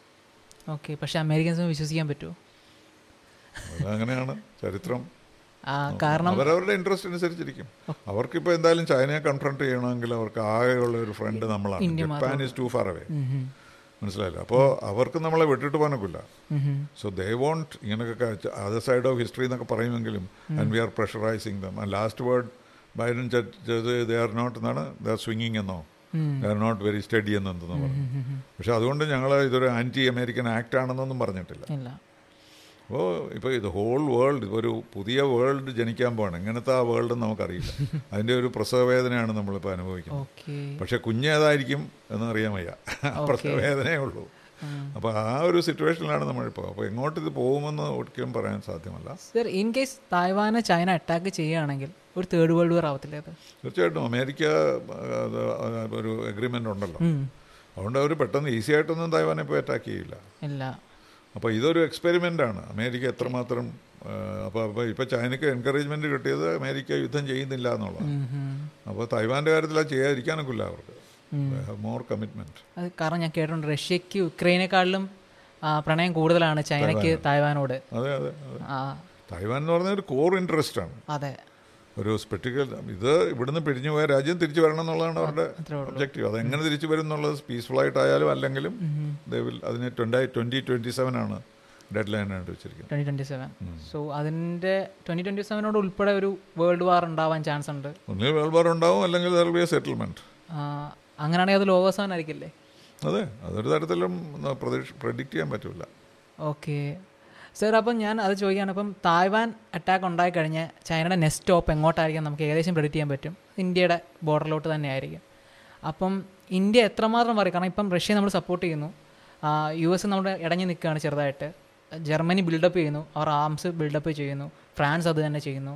okay പക്ഷേ അമേരിക്കൻസിന് വിശ്വസിക്കാൻ പറ്റുമോ? അങ്ങനെയാണ് ചരിത്രം. കാരണം അവരവരുടെ ഇൻട്രസ്റ്റ് അനുസരിച്ചിരിക്കും. അവർക്കിപ്പോൾ എന്തായാലും ചൈനയെ കൺഫ്രണ്ട് ചെയ്യണമെങ്കിൽ അവർക്ക് ആകെയുള്ള ഒരു ഫ്രണ്ട് നമ്മളാണ്. Japan is too far away മനസ്സിലായില്ല? അപ്പോൾ അവർക്ക് നമ്മളെ വിട്ടിട്ട് പോകാനൊക്കില്ല സോ ദേ വോണ്ട് ഇങ്ങനെയൊക്കെ അതർ സൈഡ് ഓഫ് ഹിസ്റ്ററി എന്നൊക്കെ പറയുമെങ്കിലും and we are pressurising them and last word Biden they are not എന്നാണ് ദേ ആർ സ്വിങ്ങിങ് എന്നോ? They are not very steady എന്നെന്തെന്ന് പറഞ്ഞു പക്ഷെ അതുകൊണ്ട് ഞങ്ങൾ ഇതൊരു ആന്റി അമേരിക്കൻ ആക്ട് ആണെന്നൊന്നും പറഞ്ഞിട്ടില്ല. അപ്പോൾ ഇപ്പോൾ ഇത് ഹോൾ വേൾഡ് ഒരു പുതിയ വേൾഡ് ജനിക്കാൻ പോകണം ഇങ്ങനത്തെ ആ വേൾഡ് നമുക്കറിയില്ല. *laughs* അതിന്റെ ഒരു പ്രസവവേദനയാണ് നമ്മളിപ്പോൾ അനുഭവിക്കുന്നത്. പക്ഷെ കുഞ്ഞേതായിരിക്കും എന്ന് അറിയാൻ വയ്യ. പ്രസവവേദനയേ ഉള്ളൂ. അപ്പോൾ ആ ഒരു സിറ്റുവേഷനിലാണ് നമ്മളിപ്പോൾ അപ്പോൾ എങ്ങോട്ട് ഇത് പോകുമെന്ന് ഒരിക്കലും പറയാൻ സാധ്യമല്ല. സർ ഇൻ കേസ് തായ്വാനെ ചൈന അറ്റാക്ക് ചെയ്യുകയാണെങ്കിൽ ഒരു തേർഡ് വേൾഡ് വാർ ആവത്തില്ല അത്? തീർച്ചയായിട്ടും അമേരിക്ക ഒരു എഗ്രിമെന്റ് ഉണ്ടല്ലോ. അതുകൊണ്ട് അവർ പെട്ടെന്ന് ഈസി ആയിട്ടൊന്നും തായ്വാനെ പോയി അറ്റാക്ക് ചെയ്യില്ല. ഇല്ല. അപ്പോൾ ഇതൊരു എക്സ്പെരിമെന്റ് ആണ്. അമേരിക്ക എത്രമാത്രം അപ്പോൾ അപ്പോൾ ഇപ്പോൾ ചൈനയ്ക്ക് എൻകറേജ്മെന്റ് കിട്ടിയത് അമേരിക്ക യുദ്ധം ചെയ്യുന്നില്ല എന്നുള്ളതാണ്. അപ്പോൾ തായ്വാന്റെ കാര്യത്തിൽ അത് ചെയ്യാതിരിക്കാനൊക്കില്ല അവർക്ക്. മോർ കമ്മിറ്റ്മെന്റ് അത് കാരണം ഞാൻ കേട്ടിട്ടുണ്ട് റഷ്യക്ക് യുക്രൈനേക്കാളിലും പ്രണയം കൂടുതലാണ് ചൈനയ്ക്ക് തായ്വാനോട്. അതെ അതെ തായ്വാൻ എന്ന് പറഞ്ഞ ഒരു കോർ ഇൻട്രസ്റ്റ് ആണ്. അതെ. ഒരു സ്പെട്ടിക്കൽ ഇത് ഇവിടുന്ന് പിരിഞ്ഞു പോയ രാജ്യം തിരിച്ചു വരണം എന്നുള്ളതാണ് അവരുടെ ഒബ്ജക്റ്റീവ് അത് എങ്ങനെ തിരിച്ചു വരും എന്നുള്ളത് പീസ്ഫുൾ ആയിട്ടായാലും അല്ലെങ്കിലും അതിന് ട്വന്റി ട്വന്റി ട്വന്റി സെവൻ ആണ് ഡെഡ് ലൈൻ ആയിട്ട് വെച്ചിരിക്കുന്നത്. ട്വന്റി ട്വന്റി സെവൻ സോ അതിന്റെ ട്വന്റി ട്വന്റി സെവനോട് ഉൾപ്പെടെ ഒരു വേൾഡ് വാർ ഉണ്ടാവാൻ ചാൻസ് ഉണ്ട്. ഒന്നുകിൽ വേൾഡ് വാർ ഉണ്ടാവും അല്ലെങ്കിൽ സെറ്റിൽമെന്റ് അങ്ങനെയാണെങ്കിൽ അത് ലോകസവൻ ആയിരിക്കില്ലേ? അതെ അതൊരു തരത്തിലും പ്രതീക്ഷ പ്രഡിക്റ്റ് ചെയ്യാൻ പറ്റില്ല ഓക്കെ സർ അപ്പം ഞാൻ അത് ചോദിക്കുകയാണ്. അപ്പം തായ്വാൻ അറ്റാക്ക് ഉണ്ടായി കഴിഞ്ഞാൽ ചൈനയുടെ നെക്സ്റ്റ് സ്റ്റോപ്പ് എങ്ങോട്ടായിരിക്കും നമുക്ക് ഏകദേശം പ്രെഡിക്റ്റ് ചെയ്യാൻ പറ്റും? ഇന്ത്യയുടെ ബോർഡറിലോട്ട് തന്നെ ആയിരിക്കും അപ്പം ഇന്ത്യ എത്രമാത്രം പറയും കാരണം ഇപ്പം റഷ്യ നമ്മൾ സപ്പോർട്ട് ചെയ്യുന്നു. യു എസ് നമ്മുടെ ഇടഞ്ഞു നിൽക്കുകയാണ് ചെറുതായിട്ട്. ജർമ്മനി ബിൽഡപ്പ് ചെയ്യുന്നു. അവർ ആംസ് ബിൽഡപ്പ് ചെയ്യുന്നു. ഫ്രാൻസ് അത് തന്നെ ചെയ്യുന്നു.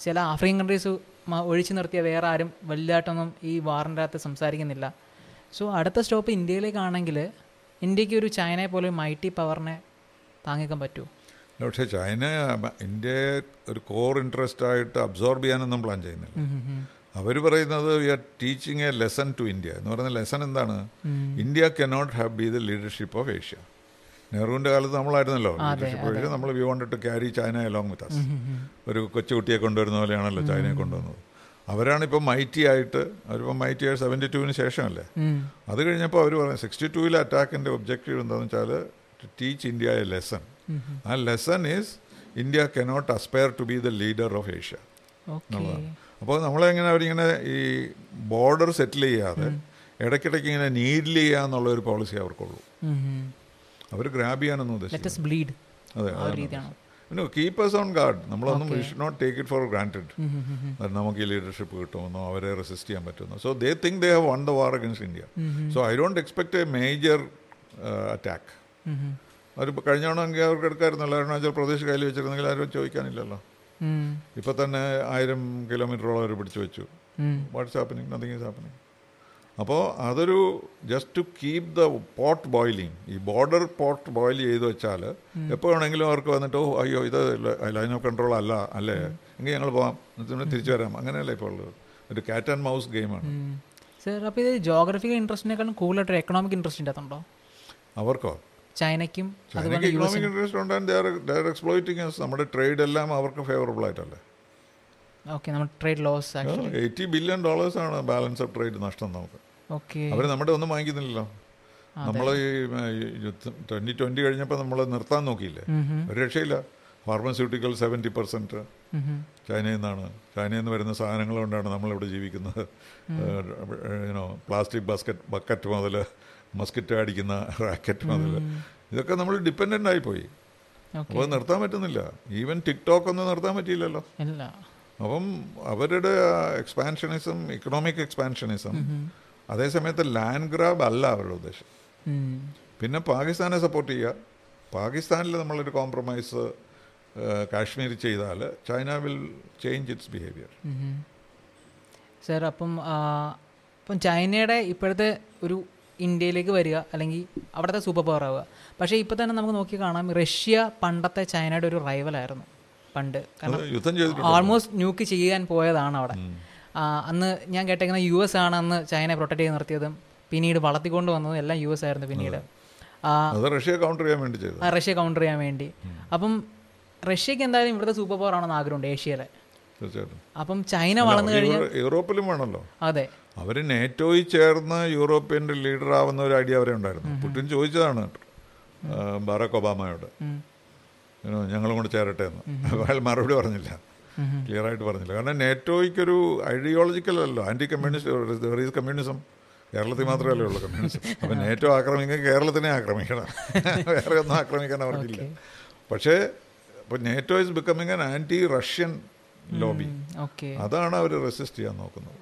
ചില ആഫ്രിക്കൻ കൺട്രീസ് ഒഴിച്ചു നിർത്തിയ വേറെ ആരും വലുതായിട്ടൊന്നും ഈ വാറിന്റെ അകത്ത് സംസാരിക്കുന്നില്ല. സോ അടുത്ത സ്റ്റോപ്പ് ഇന്ത്യയിലേക്കാണെങ്കിൽ ഇന്ത്യയ്ക്ക് ഒരു ചൈനയെ പോലെ ഒരു മൈറ്റി പവറിനെ താങ്ങിക്കാൻ പറ്റുമോ പക്ഷേ ചൈന ഇന്ത്യയെ ഒരു കോർ ഇൻട്രസ്റ്റ് ആയിട്ട് അബ്സോർബ് ചെയ്യാനൊന്നും പ്ലാൻ ചെയ്യുന്നില്ല. അവർ പറയുന്നത് we are teaching a lesson to India എന്ന് പറയുന്ന ലെസൺ എന്താണ്? India cannot have be the leadership of Asia നെഹ്റുവിന്റെ കാലത്ത് നമ്മളായിരുന്നല്ലോ. പക്ഷേ നമ്മൾ we wanted to carry China along with us ഒരു കൊച്ചുകുട്ടിയെ കൊണ്ടുവരുന്ന പോലെയാണല്ലോ ചൈനയെ കൊണ്ടുവന്നത്. അവരാണ് ഇപ്പം മൈറ്റി ആയിട്ട് അവരിപ്പം മൈറ്റി ആയിട്ട് സെവന്റി ടുവിന് ശേഷമല്ലേ? അത് കഴിഞ്ഞപ്പോൾ അവർ പറഞ്ഞു സിക്സ്റ്റി ടൂവിലെ അറ്റാക്കിന്റെ ഒബ്ജക്റ്റീവ് എന്താണെന്ന് വെച്ചാൽ to teach India a lesson ആ lesson is India cannot aspire to be the leader of Asia എന്നുള്ളതാണ്. അപ്പോൾ നമ്മളെങ്ങനെ അവരിങ്ങനെ ഈ ബോർഡർ സെറ്റിൽ ചെയ്യാതെ ഇടയ്ക്കിടയ്ക്ക് ഇങ്ങനെ നീഡിൽ ചെയ്യുക എന്നുള്ള ഒരു പോളിസി അവർക്കുള്ളൂ അവർ ഗ്രാബ് ചെയ്യാനൊന്നും അതെ പിന്നെ കീപ്പേഴ്സ് ഓൺ ഗാർഡ് നമ്മളൊന്നും we should not take it for granted നമുക്ക് ഈ ലീഡർഷിപ്പ് കിട്ടുമെന്നോ അവരെ റെസിസ്റ്റ് ചെയ്യാൻ പറ്റുമെന്നോ. So they think they have won the war against India so I don't expect a major attack അവർ കഴിഞ്ഞ തവണ അവർക്ക് എടുക്കായിരുന്നല്ലോ അരുണാചൽ പ്രദേശ് കയ്യിൽ വെച്ചിരുന്നെങ്കിൽ ആരും ചോദിക്കാനില്ലല്ലോ. ഇപ്പം തന്നെ ആയിരം കിലോമീറ്ററോളം അവർ പിടിച്ചു വെച്ചു. What's happening nothing is happening അപ്പോൾ അതൊരു just to keep the pot boiling ഈ ബോർഡർ പോട്ട് ബോയിൽ ചെയ്ത് വെച്ചാൽ എപ്പോൾ വേണമെങ്കിലും അവർക്ക് വന്നിട്ട് ഓ അയ്യോ ഇത് ലൈൻ ഓഫ് കൺട്രോൾ അല്ല അല്ലേ? എങ്കിൽ ഞങ്ങൾ പോകാം തിരിച്ചു വരാം. അങ്ങനെയല്ല ഇപ്പോൾ ഉള്ളത്. ഒരു കാറ്റ് ആൻഡ് മൗസ് ഗെയിമാണ് സർ അപ്പോൾ ഇത് ജോഗ്രഫിക്കൽ ഇൻട്രസ്റ്റിനേക്കാളും കൂടുതലായിട്ട് എക്കണോമിക് ഇൻട്രസ്റ്റ് അകത്തുണ്ടോ? അവർക്കോ? ചൈനയ്ക്കും ചൈനയ്ക്ക് ഇക്കണോമിക് ഇൻട്രസ്റ്റ് ഉണ്ട് ദർ എക്സ്പ്ലോയിറ്റിംഗ് നമ്മുടെ ട്രേഡ് എല്ലാം അവർക്ക് ഫേവറബിൾ ആയിട്ടല്ലേ? ഓക്കെ നമ്മൾ trade loss eighty billion dollars ആണ് ബാലൻസ് ഓഫ് ട്രേഡ് നഷ്ടം നമുക്ക്. അവർ നമ്മുടെ ഒന്നും വാങ്ങിക്കുന്നില്ലല്ലോ. നമ്മൾ ഈ ട്വന്റി ട്വന്റി കഴിഞ്ഞപ്പോൾ നമ്മൾ നിർത്താൻ നോക്കിയില്ലേ? ഒരു രക്ഷയില്ല. ഫാർമസ്യൂട്ടിക്കൽ സെവന്റി പെർസെന്റ് ചൈനയിൽ നിന്നാണ്. ചൈനയിൽ നിന്ന് വരുന്ന സാധനങ്ങൾ കൊണ്ടാണ് നമ്മളിവിടെ ജീവിക്കുന്നത്. യുനോ പ്ലാസ്റ്റിക് ബാസ്ക്കറ്റ് ബക്കറ്റ് മുതൽ മസ്കിറ്റ് അടിക്കുന്ന റാക്കറ്റ് മുതൽ ഇതൊക്കെ നമ്മൾ ഡിപ്പെൻഡന്റ് ആയിപ്പോയി അപ്പോൾ നിർത്താൻ പറ്റുന്നില്ല. ഈവൻ ടിക്ടോക്ക് ഒന്നും നിർത്താൻ പറ്റിയില്ലല്ലോ. അപ്പം അവരുടെ എക്സ്പാൻഷനിസം ഇക്കണോമിക് എക്സ്പാൻഷനിസം അതേസമയത്ത് ലാൻഡ് ഗ്രാബ് അല്ല അവരുടെ ഉദ്ദേശം. പിന്നെ പാകിസ്ഥാനെ സപ്പോർട്ട് ചെയ്യുക. പാകിസ്ഥാനിൽ നമ്മളൊരു കോംപ്രമൈസ് കാശ്മീർ ചെയ്താൽ China will change its behaviour. Sir അപ്പം ഇപ്പം അപ്പം ചൈനയുടെ ഇപ്പോഴത്തെ ഒരു ഇന്ത്യയിലേക്ക് വരിക അല്ലെങ്കിൽ അവിടുത്തെ സൂപ്പർ പവർ ആവുക. പക്ഷേ ഇപ്പോൾ തന്നെ നമുക്ക് നോക്കി കാണാം റഷ്യ പണ്ടത്തെ ചൈനയുടെ ഒരു റൈവലായിരുന്നു പണ്ട്. കാരണം ഓൾമോസ്റ്റ് ന്യൂക്ക് ചെയ്യാൻ പോയതാണ് അവിടെ. അന്ന് ഞാൻ കേട്ടേക്കുന്ന യു എസ് ആണ് അന്ന് ചൈനയെ പ്രൊട്ടക്ട് ചെയ്ത് നിർത്തിയതും പിന്നീട് വളർത്തിക്കൊണ്ട് വന്നതും എല്ലാം യു എസ് ആയിരുന്നു പിന്നീട്. റഷ്യ കൗണ്ടർ ചെയ്യാൻ വേണ്ടി റഷ്യ കൗണ്ടർ ചെയ്യാൻ വേണ്ടി. അപ്പം റഷ്യക്ക് എന്തായാലും ഇവിടുത്തെ സൂപ്പർ പവർ ആണെന്ന് ആഗ്രഹമുണ്ട് ഏഷ്യയിലെ. അപ്പം ചൈന വളർന്നു കഴിഞ്ഞാൽ യൂറോപ്പിലും വേണമല്ലോ അതെ. അവർ നേറ്റോയിൽ ചേർന്ന് യൂറോപ്യന്റെ ലീഡർ ആവുന്ന ഒരു ഐഡിയ അവരെ ഉണ്ടായിരുന്നു. പുട്ടിൻ ചോദിച്ചതാണ് ബറാക്ക് ഒബാമയോട്. you know, ഞങ്ങളും കൂടെ ചേരട്ടെ എന്ന്. അയാൾ മറുപടി പറഞ്ഞില്ല. ക്ലിയർ ആയിട്ട് പറഞ്ഞില്ല. കാരണം നേറ്റോയ്ക്കൊരു ഐഡിയോളജിക്കൽ അല്ലല്ലോ. ആന്റി കമ്മ്യൂണിസ്റ്റ് കമ്മ്യൂണിസം കേരളത്തിൽ മാത്രമല്ലേ ഉള്ളൂ കമ്മ്യൂണിസം *laughs* അപ്പം നേറ്റോ ആക്രമിക്കുക കേരളത്തിനെ ആക്രമിക്കണം. *laughs* വേറെ ഒന്നും ആക്രമിക്കാൻ അവർക്കില്ല പക്ഷേ ഇപ്പം NATO is becoming an anti Russian lobby okay അതാണ് അവർ റെസിസ്റ്റ് ചെയ്യാൻ നോക്കുന്നത്.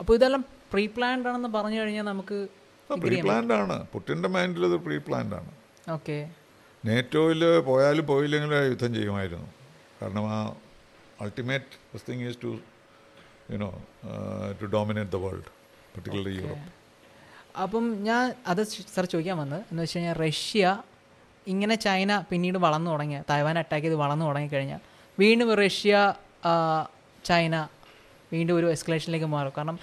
അപ്പോൾ ഇതെല്ലാം പ്രീ പ്ലാൻഡ് ആണെന്ന് പറഞ്ഞു കഴിഞ്ഞാൽ നമുക്ക് പ്രീ പ്ലാൻഡ് ആണ്. പുട്ടിന്റെ മൈൻഡിൽ ഇത് പ്രീ പ്ലാൻഡ് ആണ്. ഓക്കെ നേറ്റോയിൽ പോയാലും പോയില്ലെങ്കിലും യുദ്ധം ചെയ്യുമായിരുന്നു. കാരണം ആ ultimate you know, uh, to dominate the world, particularly okay. Europe. അപ്പം ഞാൻ അത് സാർ ചോദിക്കാൻ വന്നത് എന്ന് വെച്ച് കഴിഞ്ഞാൽ റഷ്യ ഇങ്ങനെ ചൈന പിന്നീട് വളർന്നു തുടങ്ങിയ തായ്വാൻ അറ്റാക്ക് ചെയ്ത് വളർന്നു തുടങ്ങിക്കഴിഞ്ഞാൽ വീണ്ടും റഷ്യ ചൈന വീണ്ടും ഒരു എസ്കലേഷനിലേക്ക് മാറും. കാരണം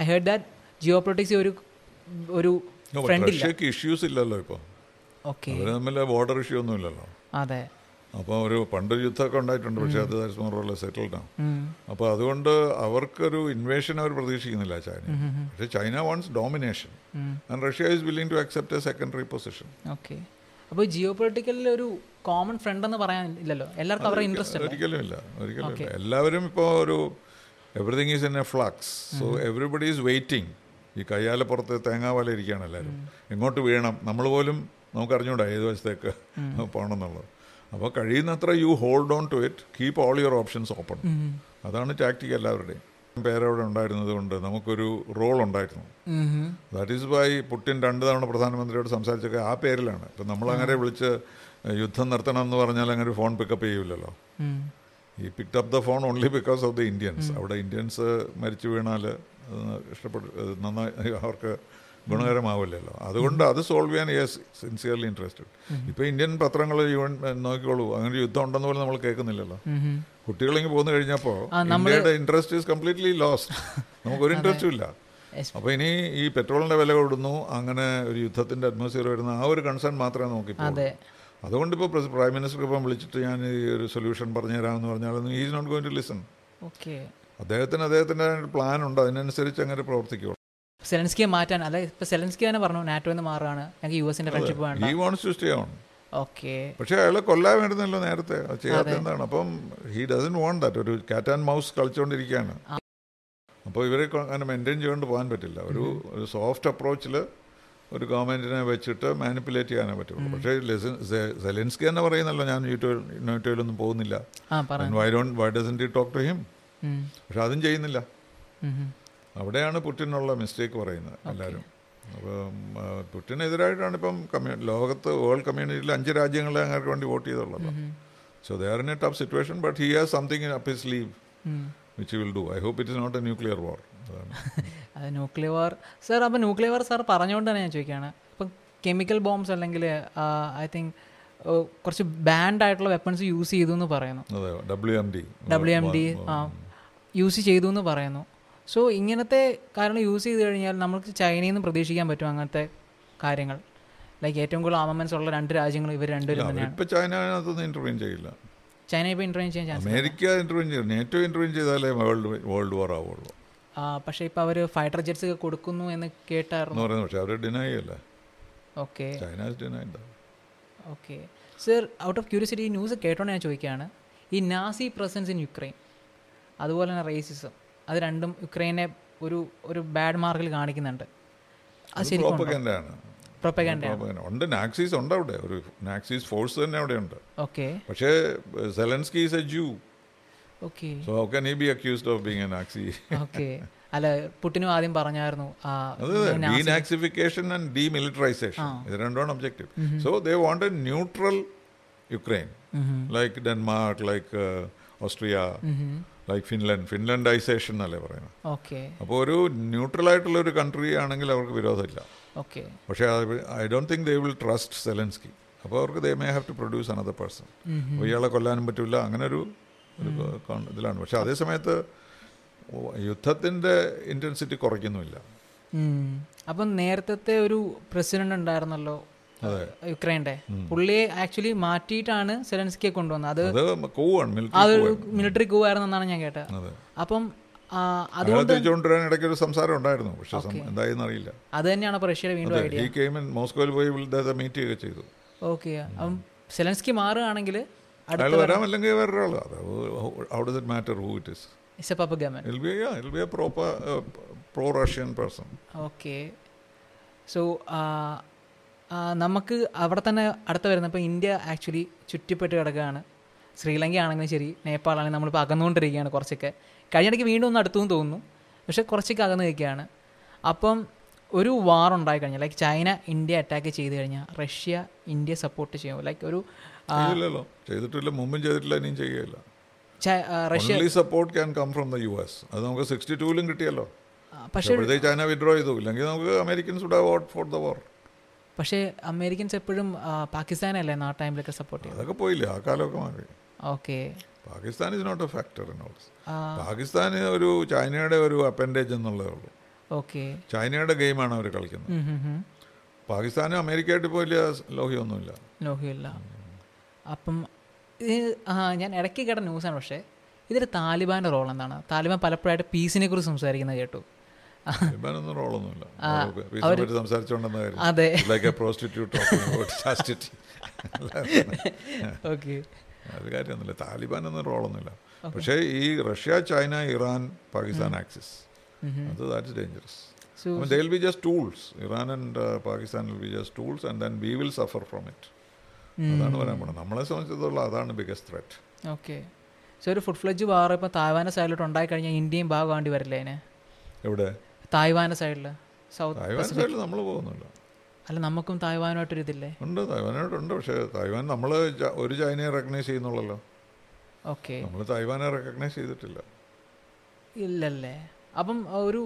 I heard that geopolitics ഒരു ഒരു റഷ്യക്ക് ഇഷ്യൂസ് ഇല്ലല്ലോ ഇപ്പോൾ ഓക്കെ തമ്മിൽ ബോർഡർ ഇഷ്യൂ ഒന്നും ഇല്ലല്ലോ അതെ. അപ്പോൾ ഒരു പണ്ട് യുദ്ധമൊക്കെ ഉണ്ടായിട്ടുണ്ട് പക്ഷേ അത് മോറുള്ള സെറ്റിൽഡ് ആണ്. അപ്പോൾ അതുകൊണ്ട് അവർക്കൊരു ഇൻവേഷൻ അവർ പ്രതീക്ഷിക്കുന്നില്ല ചൈന പക്ഷേ China wants domination and Russia is willing to accept a secondary position okay അപ്പോൾ ജിയോ പൊളിറ്റിക്കലിൽ ഒരു കോമൺ ഫ്രണ്ട് എന്ന് പറയാൻ ഇല്ലല്ലോ. എല്ലാവർക്കും അവരുടെ ഇൻട്രസ്റ്റ് ഒരിക്കലും ഇല്ല. ഒരിക്കലും ഇല്ല. എല്ലാവരും ഇപ്പോൾ ഒരു everything is in a flux so everybody is waiting ഈ കയ്യാലപ്പുറത്ത് പോലെ ഇരിക്കുകയാണ് എല്ലാവരും. എങ്ങോട്ട് വീണം നമ്മൾ പോലും നമുക്ക് അറിഞ്ഞൂടാ ഏത് വശത്തേക്ക് പോകണം എന്നുള്ളത് അപ്പോൾ കഴിയുന്നത്ര you hold on to it keep all your options open അതാണ് ടാക്ടിക് എല്ലാവരുടെയും. പേരവിടെ ഉണ്ടായിരുന്നത് കൊണ്ട് നമുക്കൊരു റോൾ ഉണ്ടായിരുന്നു. ദാറ്റ് ഈസ് വൈ പുട്ടിൻ രണ്ട് തവണ പ്രധാനമന്ത്രിയോട് സംസാരിച്ചൊക്കെ ആ പേരിലാണ്. ഇപ്പം നമ്മളങ്ങനെ വിളിച്ച് യുദ്ധം നിർത്തണം എന്ന് പറഞ്ഞാൽ അങ്ങനെ ഒരു ഫോൺ പിക്കപ്പ് ചെയ്യൂലല്ലോ? ഈ pick up the phone only because of the Indians അവിടെ ഇന്ത്യൻസ് മരിച്ചു വീണാൽ ഇഷ്ടപ്പെട്ടു നന്നായി അവർക്ക് ഗുണകരമാവില്ലല്ലോ. അതുകൊണ്ട് അത് സോൾവ് ചെയ്യാൻ യെസ് സിൻസിയർലി ഇൻട്രസ്റ്റഡ് ഇപ്പോൾ ഇന്ത്യൻ പത്രങ്ങൾ യുവൻ നോക്കിക്കോളൂ. അങ്ങനെ യുദ്ധം ഉണ്ടെന്ന് പോലും നമ്മൾ കേൾക്കുന്നില്ലല്ലോ. കുട്ടികളെങ്കിൽ പോന്നു കഴിഞ്ഞപ്പോൾ ഇന്ത്യയുടെ ഇൻട്രസ്റ്റ് ഈസ് കംപ്ലീറ്റ്ലി ലോസ്റ്റ് നമുക്കൊരു ഇൻട്രസ്റ്റും ഇല്ല. അപ്പൊ അപ്പോൾ ഇനി ഈ പെട്രോളിന്റെ വില കൂടുന്നു അങ്ങനെ ഒരു യുദ്ധത്തിന്റെ അറ്റ്മോസ്ഫിയർ വരുന്ന ആ ഒരു കൺസേൺ മാത്രമേ നോക്കി അതെ. അതുകൊണ്ട് ഇപ്പോൾ പ്രൈം മിനിസ്റ്റർ ഇപ്പം വിളിച്ചിട്ട് ഞാൻ ഈ ഒരു സൊല്യൂഷൻ പറഞ്ഞു പറഞ്ഞുതരാമെന്ന് പറഞ്ഞാലൊന്നും is not going to listen അദ്ദേഹത്തിന് അദ്ദേഹത്തിന്റെ പ്ലാൻ ഉണ്ട്. അതിനനുസരിച്ച് അങ്ങനെ പ്രവർത്തിക്കുള്ളൂ. സെലൻസ്കിയെ മാറ്റാൻ അതായത് ഇപ്പൊ സെലൻസ്കി തന്നെ പറഞ്ഞു നാറ്റോ എന്ന് മാറുകയാണ്. ഞങ്ങൾക്ക് യു എസിന്റെ ഫ്രണ്ട്ഷിപ്പ് വേണ്ട. ഓക്കെ. പക്ഷേ അയാളെ കൊല്ലാൻ വേണ്ടുന്നല്ലോ നേരത്തെ. അത് ചെയ്യാത്ത എന്താണ്? അപ്പം ഹി ഡസൻ വോണ്ട് ദാറ്റ് ഒരു കാറ്റ് ആൻഡ് മൗസ് കളിച്ചുകൊണ്ടിരിക്കുകയാണ് അപ്പോൾ ഇവരെ അങ്ങനെ മെയിന്റെയിൻ ചെയ്തുകൊണ്ട് പോകാൻ പറ്റില്ല. ഒരു ഒരു സോഫ്റ്റ് അപ്രോച്ചിൽ ഒരു ഗവൺമെന്റിനെ വെച്ചിട്ട് മാനിപ്പുലേറ്റ് ചെയ്യാനേ പറ്റുള്ളൂ. പക്ഷേ സെലൻസ്കി തന്നെ പറയുന്നല്ലോ ഞാൻ യൂട്യൂബ് നെറ്റോയിലൊന്നും പോകുന്നില്ല. Why don't why doesn't talk to him. പക്ഷെ അതും ചെയ്യുന്നില്ല. അവിടെയാണ് പുട്ടിനുള്ള മിസ്റ്റേക്ക് പറയുന്നത് എല്ലാവരും അപ്പം പുട്ടിനെതിരായിട്ടാണ് ഇപ്പം കമ്മ്യൂ ലോകത്ത് വേൾഡ് കമ്മ്യൂണിറ്റിയിൽ അഞ്ച് രാജ്യങ്ങളെ അങ്ങനെ വേണ്ടി vote ചെയ്തുള്ളത്. So they are in a tough situation but he has something in up his sleeve. Which will do I hope it is not a nuclear war അത് ന്യൂക്ലിയർ വാർ സർ അപ്പോൾ nuclear war sir പറഞ്ഞുകൊണ്ട് തന്നെ ഞാൻ ചോദിക്കുകയാണ് ഇപ്പം chemical bombs അല്ലെങ്കിൽ I think കുറച്ച് banned ആയിട്ടുള്ള വെപ്പൺസ് യൂസ് ചെയ്തു എന്ന് പറയുന്നു. അതെ W M D W M D use ചെയ്തു എന്ന് പറയുന്നു. സോ ഇങ്ങനത്തെ കാരണം യൂസ് ചെയ്ത് കഴിഞ്ഞാൽ നമുക്ക് ചൈനയിൽ നിന്ന് പ്രതീക്ഷിക്കാൻ പറ്റും അങ്ങനത്തെ കാര്യങ്ങൾ. ലൈക്ക് ഏറ്റവും കൂടുതൽ ആമമെൻസ് ഉള്ള രണ്ട് രാജ്യങ്ങൾ ഇവർ രണ്ടുപേരും തന്നെയാണ്. ചൈന അതിനകത്തൊന്നും ഇന്റർവ്യൂ ചെയ്യില്ല. ചൈന ഇപ്പോൾ ഇന്റർവ്യൂ ചെയ്യാൻ ചാൻസ് അമേരിക്ക ഇന്റർവ്യൂ ചെയ്യും. നേറ്റോ ഇന്റർവ്യൂ ചെയ്താലേ വേൾഡ് വേൾഡ് വാർ ആവുള്ളൂ. പക്ഷേ ഇപ്പോൾ അവർ ഫൈറ്റർ ജെറ്റ്സ് ഒക്കെ കൊടുക്കുന്നു എന്ന് കേട്ടായിരുന്നു. പക്ഷേ അവർ ഡിനൈ ചെയ്യല്ലേ? Okay China deny okay sir out of curiosity ഈ ന്യൂസ് കേട്ടോണ്ട് ഞാൻ ചോദിക്കുകയാണ് ഈ നാസി പ്രസൻസ് ഇൻ യുക്രൈൻ അതുപോലെ തന്നെ റേസിസം അത് രണ്ടും യുക്രൈനെ ഒരു ഒരു ബാഡ് മാർക്കിൽ കാണിക്കുന്നുണ്ട്. അത് ശരിക്കും ഉണ്ട്? നാക്സീസ് ഉണ്ട് അവിടെ. ഒരു നാക്സീസ് ഫോഴ്സ് തന്നെ അവിടെ ഉണ്ട്. ഓക്കെ പക്ഷേ Zelensky is a Jew okay so how can he be accused of being a Nazi okay അല്ല പുട്ടിനും ആദ്യം പറഞ്ഞായിരുന്നു ഡീനാക്സിഫിക്കേഷൻ ആൻഡ് ഡീമിലിറ്ററൈസേഷൻ ഇത് രണ്ടാണ് objective so they want a neutral Ukraine like Denmark like Austria like Finland Finlandization എന്നല്ലേ പറയുന്നത്. Okay അപ്പോൾ ഒരു ന്യൂട്രൽ ആയിട്ടുള്ള ഒരു കൺട്രി ആണെങ്കിൽ അവർക്ക് വിരോധമില്ല. ഓക്കെ പക്ഷേ I don't think they will trust Zelensky അപ്പോൾ അവർക്ക് they may have to produce another person അപ്പോൾ ഇയാളെ കൊല്ലാനും പറ്റില്ല അങ്ങനെ ഒരു con- ഇതിലാണ്. പക്ഷെ അതേ സമയത്ത് യുദ്ധത്തിന്റെ ഇന്റൻസിറ്റി കുറയ്ക്കുന്നുമില്ല. അപ്പം നേരത്തെ ഒരു പ്രസിഡന്റ് ഉണ്ടായിരുന്നല്ലോ യുക്രൈന്റെ. പുള്ളിയെ ആക്ച്വലി മാറ്റിയിട്ടാണ് സെലൻസ്കിയെ കൊണ്ടുവന്നത്. അത് അത് മിലിറ്ററി കൂ ആയിരുന്നെന്നാണ് ഞാൻ കേട്ടത്. അപ്പം അതുകൊണ്ട് തിരിച്ചുകൊണ്ടുവരാൻ ഇടയ്ക്ക് ഒരു സംസാരം ഉണ്ടായിരുന്നു പക്ഷെ എന്തായെന്ന് അറിയില്ല. അത് തന്നെയാണ് റഷ്യയുടെ വീണ്ടും ഐഡിയ മോസ്കോയിൽ പോയി മീറ്റ് ചെയ്യുക ചെയ്തു. ഓക്കെ. അപ്പം സെലൻസ്കി മാറുകയാണെങ്കിൽ അയാൾ വരാം അല്ലെങ്കിൽ വേറൊരാൾ. How does it matter who it is a puppet be ill be a proper pro Russian person okay. So നമുക്ക് അവിടെ തന്നെ അടുത്ത് വരുന്ന ഇപ്പോൾ ഇന്ത്യ ആക്ച്വലി ചുറ്റിപ്പെട്ട് കിടക്കുകയാണ്. ശ്രീലങ്ക ആണെങ്കിലും ശരി നേപ്പാളാണെങ്കിലും നമ്മളിപ്പോൾ അകന്നുകൊണ്ടിരിക്കുകയാണ് കുറച്ചൊക്കെ. കഴിഞ്ഞിടയ്ക്ക് വീണ്ടും ഒന്ന് അടുത്തു തോന്നുന്നു. പക്ഷേ കുറച്ചൊക്കെ അകന്നു നിൽക്കുകയാണ്. അപ്പം ഒരു വാർ ഉണ്ടായി കഴിഞ്ഞാൽ ലൈക്ക് ചൈന ഇന്ത്യ അറ്റാക്ക് ചെയ്ത് കഴിഞ്ഞാൽ റഷ്യ ഇന്ത്യ സപ്പോർട്ട് ചെയ്യും. ലൈക്ക് ഒരു ചെയ്തിട്ടില്ല മുമ്പും ചെയ്തിട്ടില്ല ഇനിയും ചെയ്യുകയില്ല. Russia support can come from the U S അത് നമുക്ക് സിക്സ്റ്റി ടൂവിലും കിട്ടിയല്ലോ. പക്ഷേ ചൈന വിഡ്രോ ചെയ്തു. ഇല്ലെങ്കിൽ നമുക്ക് Americans would vote for the war പക്ഷേ അമേരിക്കൻസ് എപ്പോഴും പാകിസ്ഥാനല്ലേ ആ ടൈമിലൊക്കെ സപ്പോർട്ട് ചെയ്യും അതൊക്കെ പോയില്ലേ ആ കാലമൊക്കെ മാറി. Okay. Pakistan is not a factor in ours Pakistan ഒരു ചൈനയുടെ ഒരു അപ്പൻഡേജ് എന്നുള്ളതേ ഉള്ളൂ. ഓക്കെ. ചൈനയുടെ ഗെയിമാണ് അവർ കളിക്കുന്നത്. പാകിസ്ഥാനും അമേരിക്കയായിട്ട് ഇപ്പോൾ വലിയ ലോഹ്യമൊന്നുമില്ല. ലോഹ്യമില്ല. അപ്പം ഇത് ഞാൻ ഇടയ്ക്ക് കേട്ട ന്യൂസാണ് പക്ഷേ ഇതിൽ താലിബാന്റെ റോൾ എന്താണ്? താലിബാൻ പലപ്പോഴായിട്ട് പീസിനെ കുറിച്ച് സംസാരിക്കുന്നത് കേട്ടു. റോളൊന്നുമില്ല. കാര്യം. Like a prostitute chastity okay അത് കാര്യമൊന്നുമില്ല. എന്ന റോളൊന്നുമില്ല. പക്ഷേ ഈ Russia China Iran Pakistan axis അത് that's dangerous they will be just tools Iran and Pakistan will be just tools and then we will suffer from it അതാണ് പറയാൻ പോണത്. നമ്മളെ സംബന്ധിച്ചിടത്തോളം അതാണ് ബിഗസ്റ്റ് ത്രെറ്റ് ഓക്കെ സോ ഒരു ഫുഡ് ഫ്ലഡ്ജ് വാർ ഇപ്പോൾ തായ്വാന്റെ സൈഡിലോട്ട് ഉണ്ടായി കഴിഞ്ഞാൽ ഇന്ത്യയും ഭാഗമാണ്ടി വരില്ലേ അതിന് എവിടെ? തായ്വാന്റെ സൈഡിൽ സൗത്ത് നമ്മൾ പോകുന്നുണ്ട്. അല്ല നമുക്കും തായ്വാനുമായിട്ടൊരു ഇതില്ലേ? ഉണ്ട് തായ്വാനായിട്ടുണ്ട് പക്ഷേ തായ്വാൻ നമ്മൾ ഒരു ചൈനയെ റെക്കഗ്നൈസ് ചെയ്യുന്നുള്ളല്ലോ. ഓക്കെ. നമ്മൾ തായ്വാനെ റെക്കഗ്നൈസ് ചെയ്തിട്ടില്ല. ഇല്ലല്ലേ? അപ്പം ഒരു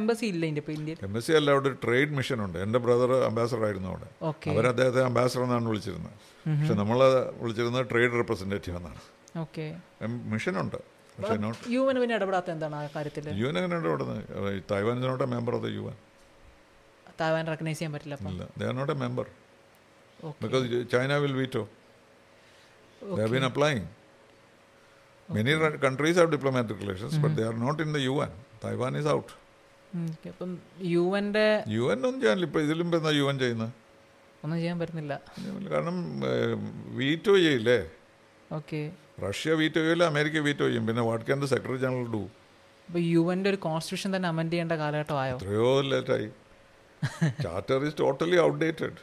എംബസി ഇല്ല ഇന്ത്യ ഇന്ത്യയിൽ? എംബസി അല്ല അവിടെ ഒരു ട്രേഡ് മിഷൻ ഉണ്ട്. എന്റെ ബ്രദർ അംബാസഡർ ആയിരുന്നു അവിടെ. അവർ അദ്ദേഹത്തെ അംബാസഡർ എന്നാണ് വിളിച്ചിരുന്നത്. പക്ഷെ നമ്മൾ വിളിച്ചിരുന്നത് ട്രേഡ് റെപ്രസെന്റേറ്റീവ് എന്നാണ്. ഓക്കെ. മിഷനുണ്ട് പക്ഷേ നോട്ട് യു എൻ പിന്നെ ഇടപെടാത്ത എന്താണ് ആ കാര്യത്തിൽ യു എൻ എങ്ങനെ ഇടപെടുന്നത്? Taiwan is not a member of the U N. Taiwan recognize ചെയ്യാൻ പറ്റില്ല ഇല്ല they are not a member because China will veto they have been applying many countries have diplomatic relations but they are not in the U N Taiwan is out U എന്റെ U N ഒന്നും ചെയ്യാനില്ല. ഇപ്പം ഇതിലും എന്താ U N ചെയ്യുന്നത്? ഒന്നും ചെയ്യാൻ പറ്റുന്നില്ല. കാരണം വീറ്റോ ചെയ്യില്ലേ? ഓക്കെ റഷ്യ വീറ്റോ ചെയ്യില്ല അമേരിക്ക വീറ്റോ ചെയ്യും. പിന്നെ what can the secretary general do അപ്പോൾ യു എന്റെ ഒരു കോൺസ്റ്റിറ്റ്യൂഷൻ തന്നെ അമെൻഡ് ചെയ്യേണ്ട കാലഘട്ടമായോ എത്രയോ ലേറ്റായി charter is totally outdated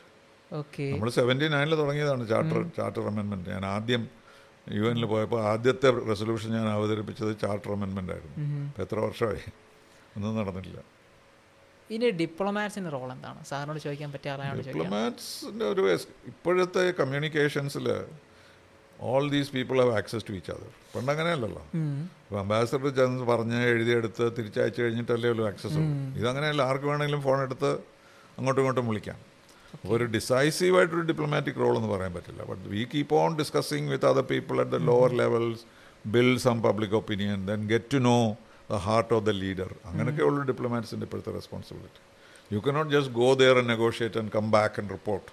okay നമ്മൾ സെവന്റി നയനിൽ തുടങ്ങിയതാണ് ചാർട്ടർ ചാർട്ടർ അമെൻമെന്റ് ഞാൻ ആദ്യം യു എനിൽ പോയപ്പോൾ ആദ്യത്തെ റെസൊല്യൂഷൻ ഞാൻ അവതരിപ്പിച്ചത് ചാർട്ടർ അമെൻമെന്റ് ആയിരുന്നു. ഇപ്പം എത്ര വർഷമായി? ഒന്നും നടന്നില്ല ഇനി ഡിപ്ലോമാറ്റ്സിന്റെ റോൾ എന്താണ്? സാറിനോട് ചോദിക്കാൻ പറ്റിയ ആളാണ് ഡിപ്ലോമാറ്റ്സിന്റെ ഒരു ഇപ്പോഴത്തെ കമ്മ്യൂണിക്കേഷൻസിൽ all these people have access to each other പണ്ട് അങ്ങനെയല്ലല്ലോ ഇപ്പോൾ അംബാസഡർ ചെന്ന് പറഞ്ഞ് എഴുതിയെടുത്ത് തിരിച്ചയച്ചു കഴിഞ്ഞിട്ടല്ലേ ഉള്ളൂ ആക്സസ് ഉള്ളൂ. ഇതങ്ങനെയല്ല. ആർക്ക് വേണമെങ്കിലും ഫോൺ എടുത്ത് അങ്ങോട്ടും ഇങ്ങോട്ടും വിളിക്കാം. അപ്പോൾ ഒരു ഡിസൈസീവ് ആയിട്ടൊരു ഡിപ്ലോമാറ്റിക് റോൾ എന്ന് പറയാൻ പറ്റില്ല. But we keep on discussing with other people at the lower levels build some public opinion then get to know the heart of the leader അങ്ങനെയൊക്കെ ഉള്ളൂ ഡിപ്ലോമാറ്റ്സിന്റെ ഇപ്പോഴത്തെ responsibility you cannot just go there and negotiate and come back and report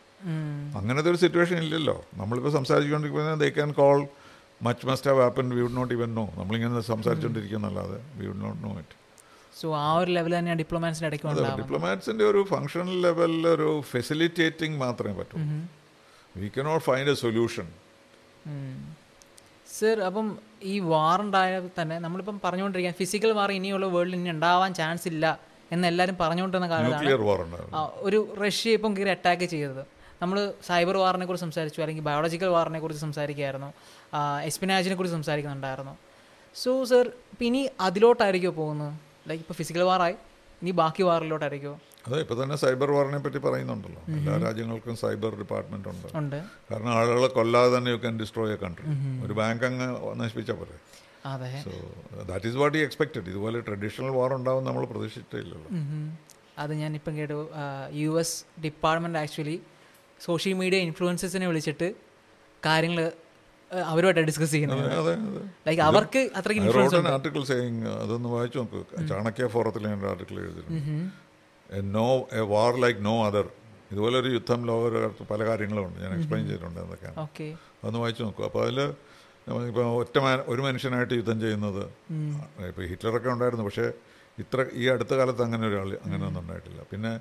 അങ്ങനത്തെ ഒരു situation ഇല്ലല്ലോ. നമ്മളിപ്പോൾ സംസാരിച്ചുകൊണ്ടിരിക്കുന്നത് they can call much must have happen we would not even know നമ്മളിങ്ങനെ സംസാരിച്ചുകൊണ്ടിരിക്കുന്നല്ലാതെ we would not know it so ആ ഒരു level തന്നെയാണ് ഡിപ്ലോമാറ്റ്സിന്റെ ഇടയ്ക്ക് ഡിപ്ലോമാറ്റ്സിന്റെ ഒരു ഫങ്ഷണൽ ലെവലിൽ ഒരു ഫെസിലിറ്റേറ്റിംഗ് മാത്രമേ പറ്റൂ we cannot find a solution sir അപ്പം ഈ വാർ ഉണ്ടായ തന്നെ നമ്മളിപ്പം പറഞ്ഞുകൊണ്ടിരിക്കുക ഫിസിക്കൽ വാർ ഇനിയുള്ള വേൾഡിൽ ഇനി ഉണ്ടാവാൻ ചാൻസ് ഇല്ല എന്ന് എല്ലാവരും പറഞ്ഞുകൊണ്ടിരുന്ന കാലത്താണ് വാർ ഒരു റഷ്യ ഇപ്പം കയറി അറ്റാക്ക് ചെയ്തത്. നമ്മൾ സൈബർ വാറിനെ കുറിച്ച് സംസാരിച്ചു അല്ലെങ്കിൽ ബയോളജിക്കൽ വാറിനെ കുറിച്ച് സംസാരിക്കുകയായിരുന്നു എസ്പിനാജിനെ കുറിച്ച് സംസാരിക്കുന്നുണ്ടായിരുന്നു. സോ സർ ഇപ്പം ഇനി അതിലോട്ടായിരിക്കുമോ പോകുന്നത്? ലൈക്ക് ഇപ്പോൾ ഫിസിക്കൽ വാറായി ഇനി ബാക്കി വാറിലോട്ടായിരിക്കുമോ അതെ ഇപ്പൊ തന്നെ സൈബർ വാറിനെ പറ്റി പറയുന്നുണ്ടല്ലോ. എല്ലാ രാജ്യങ്ങൾക്കും സൈബർ ഡിപ്പാർട്ട്മെന്റ് ഉണ്ട്. കാരണം ആളുകളെ കൊല്ലാതെ തന്നെ you can destroy a country ഒരു ബാങ്ക് അങ്ങ് നശിപ്പിച്ചാൽ പോലെ അതെ. സോ ദാറ്റ് ഈസ് വാട്ട് ഈ എക്സ്പെക്റ്റഡ് ഇതുപോലെ ട്രഡീഷണൽ വാർ ഉണ്ടാവും നമ്മൾ പ്രതീക്ഷിച്ചിട്ടില്ലല്ലോ. അത് ഞാനിപ്പം കേട്ടു. U S department actually social media ഇൻഫ്ലുവൻസസിനെ വിളിച്ചിട്ട് കാര്യങ്ങൾ അവരുമായിട്ട് ഡിസ്കസ് ചെയ്യുന്നത്. ലൈക്ക് അവർക്ക് അത്രയ്ക്ക് ഇൻഫ്ലുവൻസ് article uh, അതൊന്ന് വായിച്ചു നോക്ക്. ചാണക്യ ഫോറത്തിൽ ഞാൻ ആർട്ടിക്കിൾ എഴുതിയിട്ടുണ്ട്. No a war like no other ഇതുപോലെ ഒരു യുദ്ധം ലോകത്ത് പല കാര്യങ്ങളുണ്ട്. ഞാൻ എക്സ്പ്ലെയിൻ ചെയ്തിട്ടുണ്ട് എന്തൊക്കെയാണ് ഓക്കെ. അതൊന്ന് വായിച്ചു നോക്കൂ. അപ്പോൾ അതിൽ ഇപ്പോൾ ഒറ്റ ഒരു മനുഷ്യനായിട്ട് യുദ്ധം ചെയ്യുന്നത് ഇപ്പോൾ ഹിറ്റ്ലറൊക്കെ ഉണ്ടായിരുന്നു. പക്ഷേ ഇത്ര ഈ അടുത്ത കാലത്ത് അങ്ങനെ ഒരാൾ അങ്ങനെ ഒന്നും ഉണ്ടായിട്ടില്ല. പിന്നെ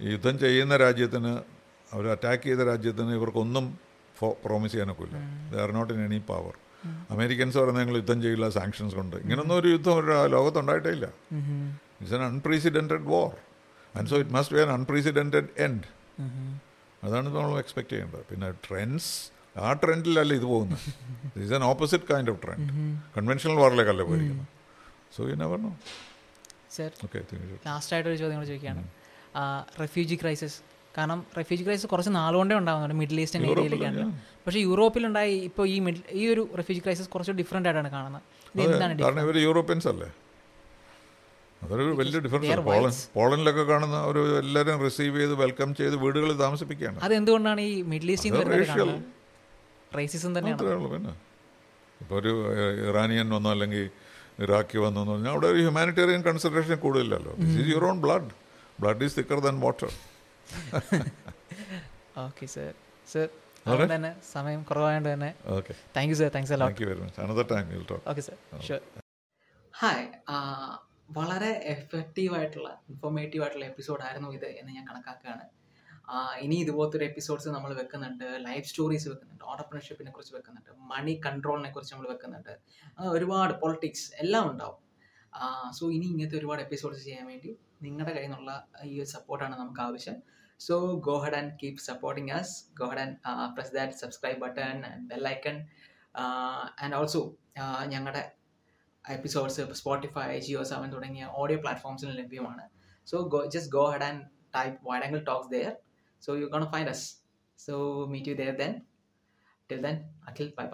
യുദ്ധം ചെയ്യുന്ന രാജ്യത്തിന് അവർ അറ്റാക്ക് ചെയ്ത രാജ്യത്തിന് ഇവർക്കൊന്നും promise ചെയ്യാനൊക്കില്ല. They are not in any power Americans പറയുന്നത് ഞങ്ങൾ യുദ്ധം ചെയ്യില്ല സാങ്ഷൻസ് കൊണ്ട്. ഇങ്ങനൊന്നും ഒരു യുദ്ധം ഒരു ലോകത്തുണ്ടായിട്ടേ ഇല്ല it's an unprecedented war and so it must be an unprecedented end അതാണ് നമ്മൾ എക്സ്പെക്ട് ചെയ്യേണ്ടത്. പിന്നെ ട്രെൻഡ്സ് ആ ട്രെൻഡിലല്ല ഇത് പോകുന്നത്. Is an opposite kind of trend conventional വാറിലേക്കല്ല പോയിരിക്കുന്നത്. So you never know sir okay ലാസ്റ്റായിട്ട് ഒരു ചോദ്യം കൂടെ ചോദിക്കുകയാണ് റെഫ്യൂജി ക്രൈസിസ് കാരണം റെഫ്യൂജി ക്രൈസിസ് കുറച്ച് നാളുകൊണ്ടേ ഉണ്ടാകുന്നുണ്ട് മിഡിൽ ഈസ്റ്റേൺ ഏരിയയിലേക്കാണ്. പക്ഷേ യൂറോപ്പിലുണ്ടായ ഇപ്പോൾ ഈ മിഡിൽ ഈ ഒരു റെഫ്യൂജി ക്രൈസിസ് കുറച്ച് ഡിഫറെന്റ് ആയിട്ടാണ് കാണുന്നത്. കാരണം ഇവർ യൂറോപ്യൻസ് അല്ലേ? അതൊരു വലിയ ഡിഫറൻസ് പോളണ്ട് പോളണ്ടിലൊക്കെ കാണുന്ന ഒരു എല്ലാവരും റിസീവ് ചെയ്ത് വെൽക്കം ചെയ്ത് വീടുകളിൽ താമസിപ്പിക്കുകയാണ്. അതെന്തുകൊണ്ടാണ് ഈ മിഡിൽ ഈസ്റ്റിൽ റേസിസം തന്നെയാണ്. പിന്നെ. ഇപ്പോൾ ഒരു ഇറാനിയൻ വന്നോ അല്ലെങ്കിൽ ഇറാഖി വന്നോ എന്ന് പറഞ്ഞാൽ അവിടെ ഒരു humanitarian consideration കൂടുതലല്ലോ. This is your own blood blood is thicker than water okay sir sir അതുകൊണ്ട് തന്നെ സമയം കുറവായതുകൊണ്ട് തന്നെ. Okay thank you sir thanks എല്ലാം thank you very much another time will talk okay sir sure hi വളരെ effective ആയിട്ടുള്ള informative ആയിട്ടുള്ള episode ആയിരുന്നു ഇത് എന്ന് ഞാൻ കണക്കാക്കുകയാണ്. ഇനി ഇതുപോലത്തെ ഒരു എപ്പിസോഡ്സ് നമ്മൾ വെക്കുന്നുണ്ട്. ലൈഫ് സ്റ്റോറീസ് വെക്കുന്നുണ്ട്. ഓണ്ടർപ്രണർഷിപ്പിനെ കുറിച്ച് വെക്കുന്നുണ്ട്. മണി കൺട്രോളിനെ കുറിച്ച് നമ്മൾ വെക്കുന്നുണ്ട്. ഒരുപാട് പൊളിറ്റിക്സ് എല്ലാം ഉണ്ടാവും. സോ ഇനി ഇങ്ങനത്തെ ഒരുപാട് എപ്പിസോഡ്സ് ചെയ്യാൻ വേണ്ടി നിങ്ങളുടെ കയ്യിൽ നിന്നുള്ള ഈ ഒരു സപ്പോർട്ടാണ് നമുക്ക് ആവശ്യം. So go ahead and keep supporting us go ahead and press that subscribe button and bell icon and also ഞങ്ങളുടെ എപ്പിസോഡ്സ് സ്പോട്ടിഫൈ ജിയോ സെവൻ തുടങ്ങിയ ഓഡിയോ പ്ലാറ്റ്ഫോംസിൽ ലഭ്യമാണ്. So go just go ahead and type wide angle talks there so you gonna find us so meet you there then till then Akhil bye